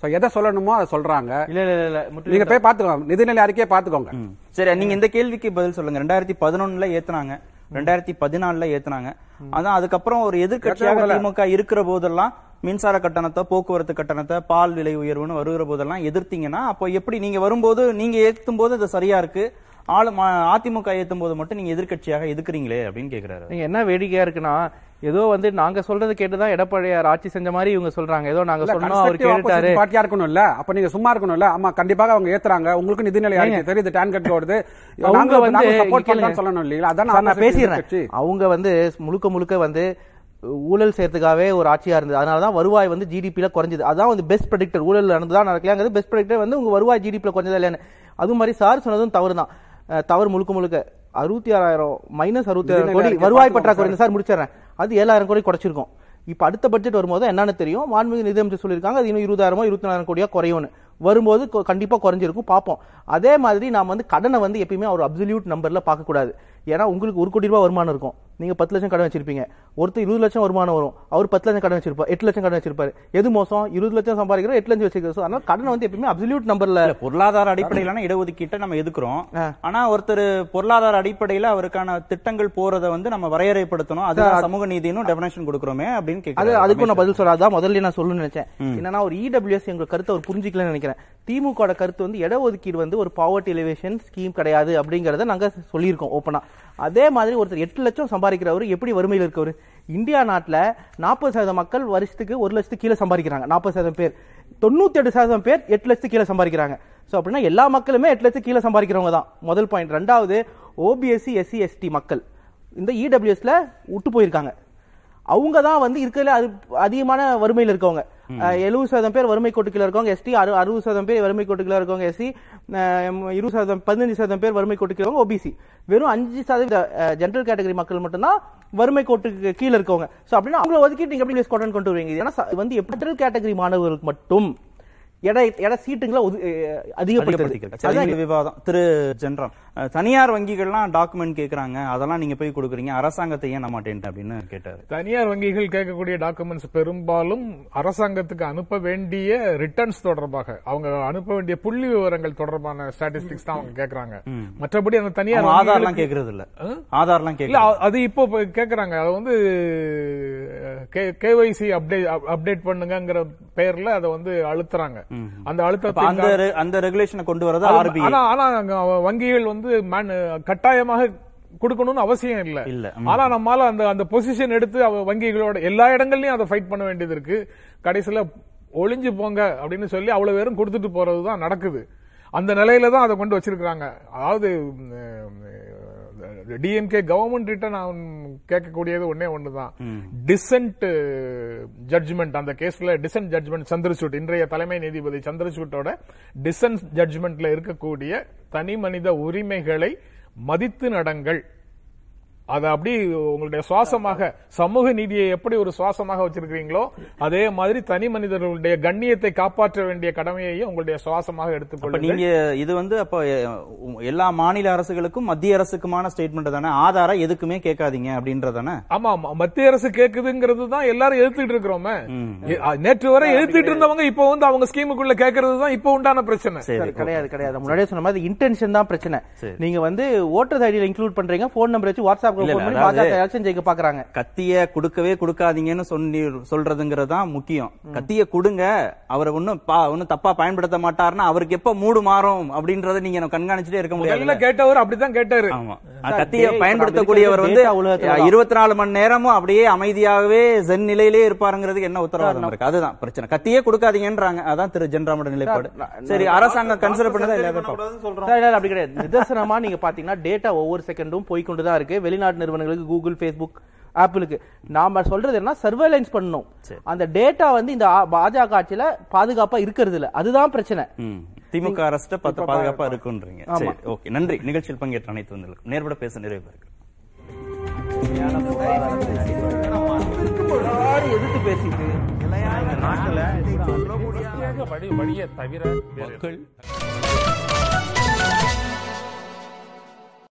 சோ எதை சொல்லணுமோ அதை சொல்றாங்க. இல்ல இல்ல இல்ல, நீங்க போய் பாத்துக்கோங்க நிதிநிலை அறிக்கையை பாத்துக்கோங்க சரி நீங்க இந்த கேள்விக்கு பதில் சொல்லுங்க. ரெண்டாயிரத்தி பதினொன்னுல ஏத்துனாங்க. ரெண்டாயிரத்தி பதினாலுல ஏத்துனாங்க. அதான் அதுக்கப்புறம் ஒரு ஏத்துனாங்கல்ல. திமுக இருக்கிற போதெல்லாம் மின்சார கட்டணத்தை போக்குவரத்து கட்டணத்தை பால் விலை உயர்வுன்னு வருகிற போதெல்லாம் எதிர்த்தீங்கன்னா அப்போ எப்படி நீங்க வரும்போது நீங்க ஏத்தும் போது அது சரியா இருக்கு? ஆளு அதிமுக ஏத்தும் போது மட்டும் நீங்க எதிர்க்கட்சியாக எதுக்குறீங்களே அப்படின்னு கேக்குறாரு. நீங்க என்ன வேடிக்கையா இருக்குன்னா ஏதோ வந்து நாங்க சொல்றது கேட்டுதான் எடப்பாடியார் ஆட்சி செஞ்ச மாதிரி இவங்க சொல்றாங்க. ஏதோ நாங்க இல்ல, சொன்னோம் அவர் கேட்டாரு. opposition பார்ட்டியா இருக்கணும்ல? அப்ப நீங்க சும்மா இருக்கணும்ல? ஆமா கண்டிப்பாக அவங்க ஏத்துறாங்க. உங்களுக்கு நிதிநிலை அறிக்கை தெரியுது டான் கட் வருது அவங்க வந்து சொல்லணும் இல்லீங்களா? அதான் நான் பேசிடுறேன். அவங்க வந்து முழுக்க முழுக்க வந்து ஊழல் செய்யறதுக்காகவே ஒரு ஆட்சியா இருந்தது. அதனாலதான் வருவாய் வந்து ஜிடிபில குறைஞ்சது. அதான் வந்து பெஸ்ட் ப்ரெடிக்டர் ஊழல் நடந்ததா நடக்கலாங்கிறது பெஸ்ட் ப்ரெடிக்டர் வந்து உங்க வருவாய் ஜிடிபில குறைஞ்சதா இல்லையான்னு. அது மாதிரி சார் சொன்னதும் தவறு தான் தவறு முழுக்க முழுக்க. அறுபத்தி ஆறாயிரம் மைனஸ் அறுபத்தி ஆறாயிரம் கோடி வருவாய் பற்றாக்குறை சார். முடிச்சிடுறேன். அது ஏழாயிரம் கோடி குறைச்சிருக்கும். இப்ப அடுத்த பட்ஜெட் வரும்போது என்னன்னு தெரியும்? மாண்புமிகு நிதியமைச்சர் சொல்லியிருக்காங்க அது இன்னும் இருபதாயிரமோ இருபத்தி நாலாயிரம் கோடியா குறையும்னு. வரும்போது கொ- கண்டிப்பா குறைஞ்சிருக்கும். பார்ப்போம் அதே மாதிரி நாம வந்து கடனை வந்து எப்பயுமே ஒரு அப்சல்யூட் நம்பர்ல பார்க்க கூடாது ஏன்னா உங்களுக்கு ஒரு கோடி ரூபாய் வருமானம் இருக்கும். நீங்க பத்து லட்சம் கடன் வச்சிருப்பீங்க. ஒருத்தர் இருபது லட்சம் வருமானம் வரும். அவர் பத்து லட்சம் கடன் வச்சிருப்பார். எட்டு லட்சம் கடன் வச்சிருப்பாரு. எது மோசம்? இருபது லட்சம் சம்பாதிக்கிறோம் எட்டு லட்சம் வச்சிருக்கோம் அதனால கடனை வந்து எப்பயுமே அப்சல்யூட் நம்பர்ல பொருளாதார அடிப்படையிலான இடஒதுக்கீட்டை நம்ம எதுக்குறோம். ஆனா ஒருத்தர் பொருளாதார அடிப்படையில அவருக்கான திட்டங்கள் போறத வந்து நம்ம வரையறைப்படுத்தணும். அதுதான் சமூக நீதினு டெபினேஷன் கொடுக்கறோமே அப்படின்னு அது கேக்குறாரு அதுக்கும் நான் பதில் சொல்லாதான் முதல்ல நான் சொல்லணும்னு நினைச்சேன். என்னன்னா ஒரு இடபிள்யூஎஸ் எங்க கருத்தை அவர் புரிஞ்சிக்கலன்னு நினைக்கிறேன். திமுக கருத்து வந்து இடஒதுக்கீடு வந்து ஒரு பாவர்ட்டி எலிவேஷன் ஸ்கீம் கிடையாது அப்படிங்கறத நாங்க சொல்லியிருக்கோம் ஓப்பனா அதே மாதிரி ஒருத்தர் எட்டு லட்சம் சம்பாதிக்கிறவர் எப்படி வறுமையில் இருக்கவர்? இந்தியா நாட்டில் நாற்பது சதவீதம் மக்கள் வருஷத்துக்கு ஒரு லட்சத்துக்கு கீழே சம்பாதிக்கிறாங்க. நாற்பது சதவீதம் பேர். தொண்ணூற்றி எட்டு சதவீதம் பேர் எட்டு லட்சத்துக்கு கீழே சம்பாதிக்கிறாங்க. ஸோ அப்படின்னா எல்லா மக்களுமே எட்டு லட்சத்துக்கு கீழே சம்பாதிக்கிறவங்க தான். முதல் பாயிண்ட் ரெண்டாவது ஓபிஎஸ்சி எஸ்சி எஸ்டி மக்கள். இந்த இடபிள்யூஎஸ்ல விட்டு போயிருக்காங்க. அவங்க தான் வந்து இருக்கிறதுல அது அதிகமான வறுமையில் இருக்கவங்க. எழுபது சதவீதம் பேர் வறுமை கோட்டுக்குள்ள இருக்கவங்க எஸ்டி அறுபது சதவீதம் பேர் வறுமை கோட்டுக்குள்ள இருக்கவங்க எஸ்சி இருபது சதவீதம் பதினஞ்சு சதவீதம் பேர் வறுமை கோட்டுக்கு இருக்கவங்க ஓபிசி. வெறும் அஞ்சு சதவீத ஜென்ரல் கேட்டகரி மக்கள் மட்டும்தான் வறுமை கோட்டுக்கு கீழே இருக்கவங்க. சோ அப்படின்னா அவங்கள ஒதுக்கிட்டு நீங்க எப்படி கொண்டு வருவீங்க? ஏன்னா வந்து ஜென்ரல் கேட்டகரி மாணவர்களுக்கு மட்டும் சீட்டுங்களை இந்த விவாதம். திரு ஜென்ராம் தனியார் வங்கிகள்லாம் டாக்குமெண்ட் கேக்குறாங்க. அதெல்லாம் நீங்க போய் கொடுக்குறீங்க. அரசாங்கத்தை ஏன் மாட்டேன் அப்படின்னு கேட்டாரு. தனியார் வங்கிகள் கேட்கக்கூடிய டாக்குமெண்ட்ஸ் பெரும்பாலும் அரசாங்கத்துக்கு அனுப்ப வேண்டிய ரிட்டர்ன்ஸ் தொடர்பாக அவங்க அனுப்ப வேண்டிய புள்ளி விவரங்கள் தொடர்பான ஸ்டாட்டிஸ்டிக்ஸ் தான் அவங்க கேக்குறாங்க. மற்றபடி அந்த தனியார் ஆதார்லாம் கேக்குறது இல்ல ஆதார்லாம் அ- அது இப்போ கேக்குறாங்க. அது வந்து கேஒய்சி அப்டேட் அப்டேட் பண்ணுங்கங்கிற பெயர்ல அதை வந்து அழுத்துறாங்க. அந்த அழுத்தத்தை அந்த அந்த ரெகுலேஷனை கொண்டு வரது ஆர்பிஐ ஆனா ஆனா வங்கிகள் வந்து கட்டாயமாக கொடுக்கணும்னு அவசியம் இல்ல. இல்ல. ஆனா நம்மால அந்த அந்த பொசிஷன் எடுத்து அவ வங்கிகளோட எல்லா இடங்கள்லயும் அதை ஃபைட் பண்ண வேண்டியது இருக்கு. கடைசியில ஒளிஞ்சு போங்க அப்படின்னு சொல்லி அவ்வளவு பேரும் கொடுத்துட்டு போறதுதான் நடக்குது. அந்த நிலையில தான் அதை கொண்டு வச்சிருக்காங்க அதாவது டிஎம்கே கவர்மெண்ட் கிட்ட நான் கேட்கக்கூடியது ஒன்னே ஒண்ணுதான். டிசன்ட் ஜட்ஜ்மெண்ட் அந்த கேஸ்ல டிசன்ட் ஜட்ஜ்மெண்ட் சந்திரசூட். இன்றைய தலைமை நீதிபதி சந்திரசூட்டோட டிசன்ட் ஜட்ஜ்மெண்ட்ல இருக்கக்கூடிய தனி மனித உரிமைகளை மதித்து நடங்கள். அதை அப்படி உங்களுடைய சுவாசமாக சமூக நீதியை எப்படி ஒரு சுவாசமாக வச்சிருக்கீங்களோ அதே மாதிரி தனி மனிதர்களுடைய கண்ணியத்தை காப்பாற்ற வேண்டிய கடமையையும் உங்களுடைய சுவாசமாக அப்ப எடுத்துக்கொள்ளுங்கள் நீங்க இது வந்து அப்ப எல்லா மாநில அரசுகளுக்கும் மத்திய அரசுக்குமான ஸ்டேட்மெண்ட் தானே? ஆதாரம் எதுக்குமே கேட்காதீங்க அப்படின்றதானே ஆமா ஆமா. மத்திய அரசு கேக்குதுங்கிறது தான் எல்லாரும் எதிர்த்துட்டு இருக்கிறோமே. நேற்று வரை எதிர்த்துட்டு இருந்தவங்க இப்போ வந்து அவங்க ஸ்கீமுக்குள்ள கேக்குறது தான் இப்போ உண்டான பிரச்சனை. கிடையாது கிடையாது. முன்னாடியே சொன்ன மாதிரி இன்டென்ஷன் தான் பிரச்சனை. நீங்க வந்து ஓட்டர் ஐடியில இன்க்ளூட் பண்றீங்க போன் நம்பர் வச்சு வாட்ஸ்அப் பாஜக ஜெயிக்க பாக்குறாங்க. கத்திய கொடுக்கவே கொடுக்காதீங்கன்னு சொல்லி சொல்றதுங்கிறது தான் முக்கியம் கத்திய கொடுங்க அவரை ஒண்ணும் தப்பா பயன்படுத்த மாட்டாருன்னா அவருக்கு எப்ப மூடு மாறும் அப்படின்றத நீங்க கண்காணிச்சுட்டே இருக்க முடியாது. கேட்டவர் அப்படிதான் கேட்டாரு. ஆமா. கத்திய பயன்படுத்தக்கூடியவர் வந்து. இருபத்தி நாலு மணி நேரமும் அப்படியே அமைதியாகவே ஜென் நிலையிலே இருப்பாருங்கிறதுக்கு என்ன உத்தரவாதம் இருக்கு? அதுதான் பிரச்சனை. கத்தியே கொடுக்காதீங்கன்றாங்க. அதான் திரு ஜென்ராமோட நிலைப்பாடு. சரி அரசாங்கம் கன்சிடர் பண்ணதா இல்லையா சார், இல்ல, அப்படி கிடையாது. நிதர்சனமா நீங்க பாத்தீங்கன்னா டேட்டா ஒவ்வொரு செகண்டும் போய்க்கொண்டு தான் இருக்கு. வெளிநாட்டு நிறுவனங்களுக்கு கூகுள் ஃபேஸ்புக் ஆப்பிளுக்கு நாம சொல்றது என்ன சர்வேலன்ஸ் பண்ணணும். அந்த டேட்டா வந்து இந்த பாஜக ஆட்சியில பாதுகாப்பா இருக்கிறது இல்ல அதுதான் பிரச்சனை. திமுக அரசு பத்து பாதுகாப்பா இருக்குன்றீங்க. சரி ஓகே. நன்றி. நிகழ்ச்சியில் பங்கேற்ற அனைத்து வந்தவர்களுக்கும் நேர்பட பேச நிறைவு எதிர்த்து பேசிட்டு மக்கள்